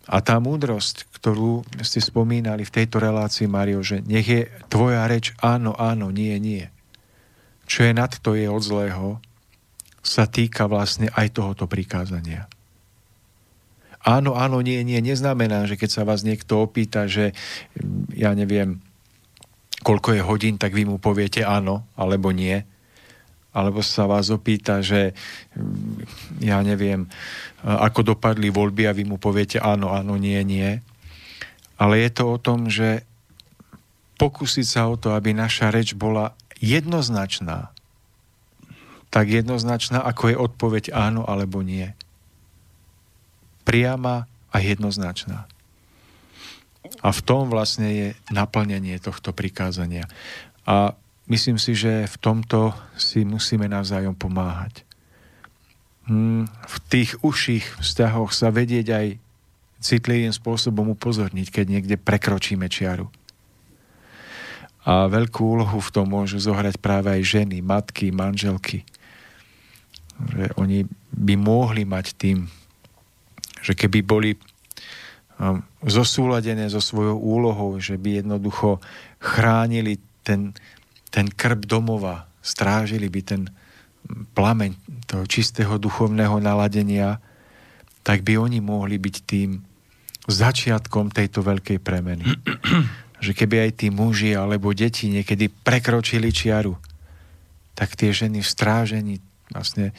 A tá múdrosť, ktorú ste spomínali v tejto relácii, Mario, že nech je tvoja reč áno, áno, nie, nie. Čo je nad to je od zlého, sa týka vlastne aj tohoto prikázania áno, áno, nie, nie, neznamená, že keď sa vás niekto opýta, že mm, ja neviem, koľko je hodín, tak vy mu poviete áno alebo nie. Alebo sa vás opýta, že mm, ja neviem, ako dopadli voľby a vy mu poviete áno, áno, nie, nie. Ale je to o tom, že pokúsiť sa o to, aby naša reč bola jednoznačná. Tak jednoznačná, ako je odpoveď áno alebo nie priama a jednoznačná. A v tom vlastne je naplnenie tohto prikázania. A myslím si, že v tomto si musíme navzájom pomáhať. Hmm, v tých užších vzťahoch sa vedieť aj citlivým spôsobom upozorniť, keď niekde prekročíme čiaru. A veľkú úlohu v tom môžu zohrať práve aj ženy, matky, manželky. Že oni by mohli mať tým že keby boli um, zosúladené so svojou úlohou, že by jednoducho chránili ten, ten krb domova, strážili by ten plameň toho čistého duchovného naladenia, tak by oni mohli byť tým začiatkom tejto veľkej premeny. že keby aj tí muži alebo deti niekedy prekročili čiaru, tak tie ženy v strážení vlastne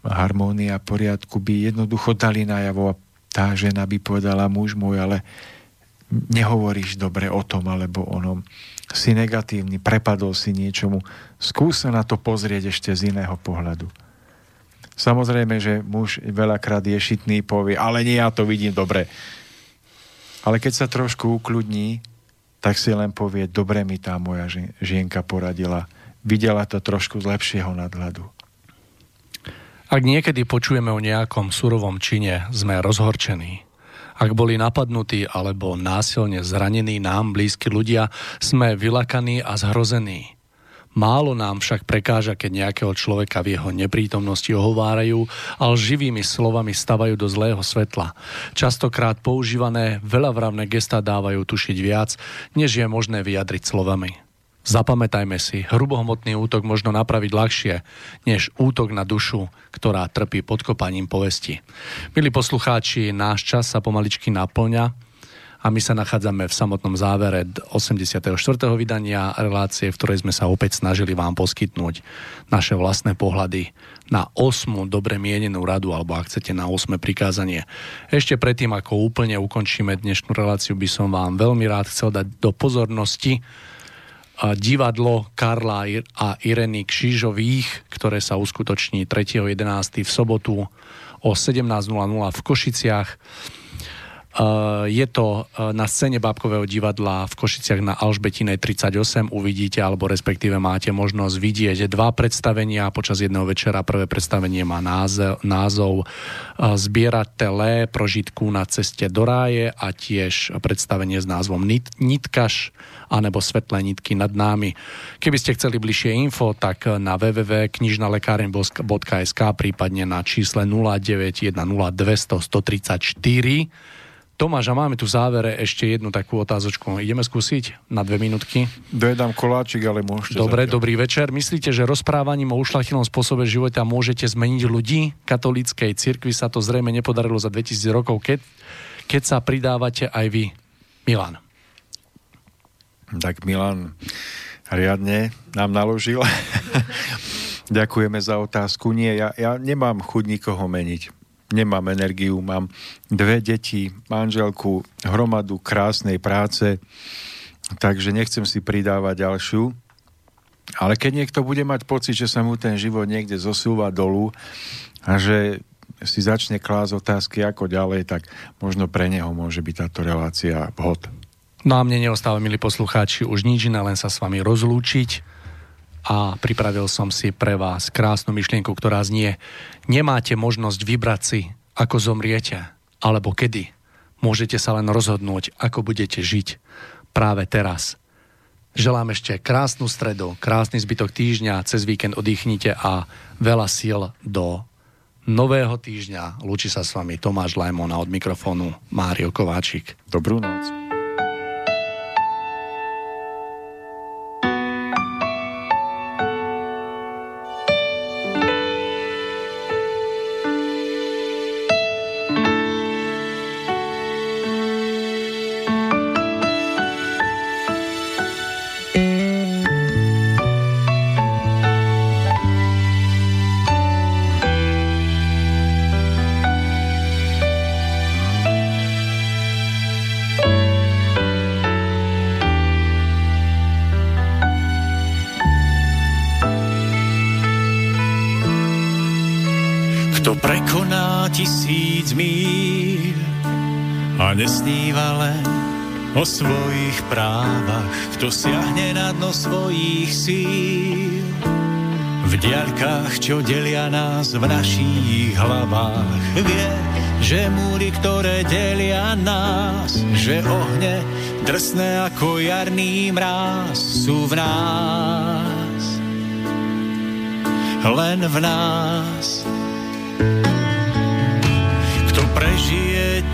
harmónia poriadku by jednoducho dali najavo a tá žena by povedala, muž môj, ale nehovoríš dobre o tom alebo onom. Si negatívny, prepadol si niečomu. Skús sa na to pozrieť ešte z iného pohľadu. Samozrejme, že muž veľakrát je šitný, povie, ale nie, ja to vidím dobre. Ale keď sa trošku ukľudní, tak si len povie, dobre mi tá moja žienka poradila. Videla to trošku z lepšieho nadhľadu. Ak niekedy počujeme o nejakom surovom čine, sme rozhorčení. Ak boli napadnutí alebo násilne zranení nám blízki ľudia, sme vylakaní a zhrození. Málo nám však prekáža, keď nejakého človeka v jeho neprítomnosti ohovárajú a živými slovami stavajú do zlého svetla. Častokrát používané veľavravné gestá dávajú tušiť viac, než je možné vyjadriť slovami. Zapamätajme si, hrubohmotný útok možno napraviť ľahšie, než útok na dušu, ktorá trpí podkopaním povesti. Milí poslucháči, náš čas sa pomaličky naplňa a my sa nachádzame v samotnom závere 84. vydania relácie, v ktorej sme sa opäť snažili vám poskytnúť naše vlastné pohľady na osmu dobre mienenú radu, alebo ak chcete na osme prikázanie. Ešte predtým, ako úplne ukončíme dnešnú reláciu, by som vám veľmi rád chcel dať do pozornosti divadlo Karla a Ireny Křížových, ktoré sa uskutoční 3.11. v sobotu o 17.00 v Košiciach. Je to na scéne Bábkového divadla v Košiciach na Alžbetinej 38. Uvidíte, alebo respektíve máte možnosť vidieť dva predstavenia počas jedného večera. Prvé predstavenie má názov, názov Zbieratele prožitku na ceste do ráje a tiež predstavenie s názvom Nit, Nitkaš anebo Svetlé nitky nad námi. Keby ste chceli bližšie info, tak na www.knižnalekaren.sk prípadne na čísle 0910 200 134 Tomáš, a máme tu v závere ešte jednu takú otázočku. Ideme skúsiť na dve minútky? Dojedám koláčik, ale môžete... Dobre, zatiaľ. dobrý večer. Myslíte, že rozprávaním o ušlachtilom spôsobe života môžete zmeniť ľudí? Katolíckej cirkvi sa to zrejme nepodarilo za 2000 rokov, keď, keď sa pridávate aj vy. Milan. Tak Milan riadne nám naložil. Ďakujeme za otázku. Nie, ja, ja nemám chuť nikoho meniť nemám energiu, mám dve deti, manželku, hromadu krásnej práce, takže nechcem si pridávať ďalšiu. Ale keď niekto bude mať pocit, že sa mu ten život niekde zosúva dolu a že si začne klásť otázky ako ďalej, tak možno pre neho môže byť táto relácia vhod. No a mne neostáva, milí poslucháči, už nič iné, len sa s vami rozlúčiť a pripravil som si pre vás krásnu myšlienku, ktorá znie Nemáte možnosť vybrať si, ako zomriete, alebo kedy. Môžete sa len rozhodnúť, ako budete žiť práve teraz. Želám ešte krásnu stredu, krásny zbytok týždňa, cez víkend oddychnite a veľa síl do nového týždňa. Lúči sa s vami Tomáš Lajmon a od mikrofónu Mário Kováčik. Dobrú noc. O svojich právach, kto siahne na dno svojich síl. V diaľkách, čo delia nás v našich hlavách, vie, že múry, ktoré delia nás, že ohne drsné ako jarný mráz sú v nás. Len v nás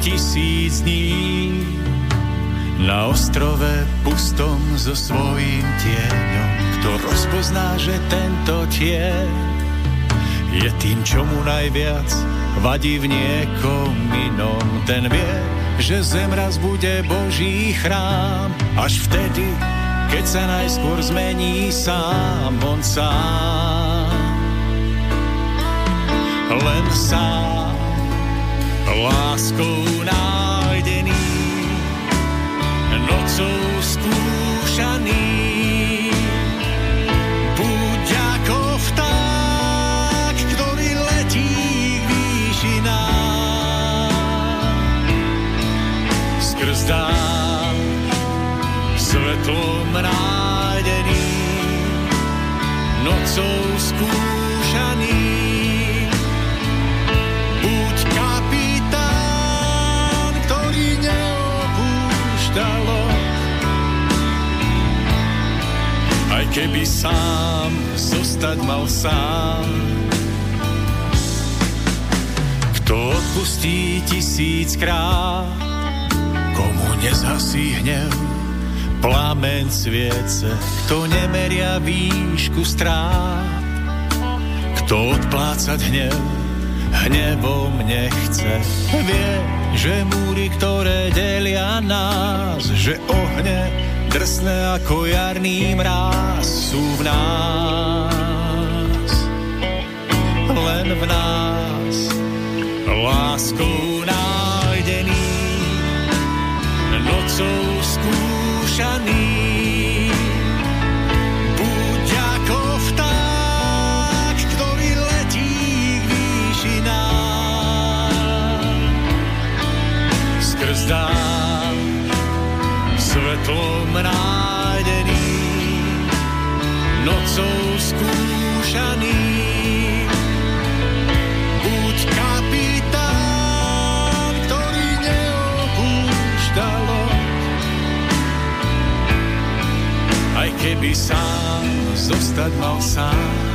tisíc dní na ostrove pustom so svojím tieňom. Kto rozpozná, že tento tieň je tým, čo mu najviac vadí v niekom inom. Ten vie, že zem raz bude Boží chrám, až vtedy, keď sa najskôr zmení sám, on sám. Len sám láskou nájdený, nocou skúšaný. Buď ako vták, ktorý letí k výšinám. Skrz dám svetlom nájdený, nocou skúšaný. Keby sám zostať mal sám. Kto odpustí tisíckrát, komu nezhasí hnev, plamen sviece, kto nemeria výšku strát, kto odplácať hnev, hnevom nechce. Vie, že múry, ktoré delia nás, že ohne drsné ako jarný mráz sú v nás. Len v nás láskou nájdený, nocou skúšaný. Buď ako vták, ktorý letí k výšinám. skrz svetlom nájdený, nocou skúšaný. Buď kapitán, ktorý neopúšťa aj keby sám zostať mal sám.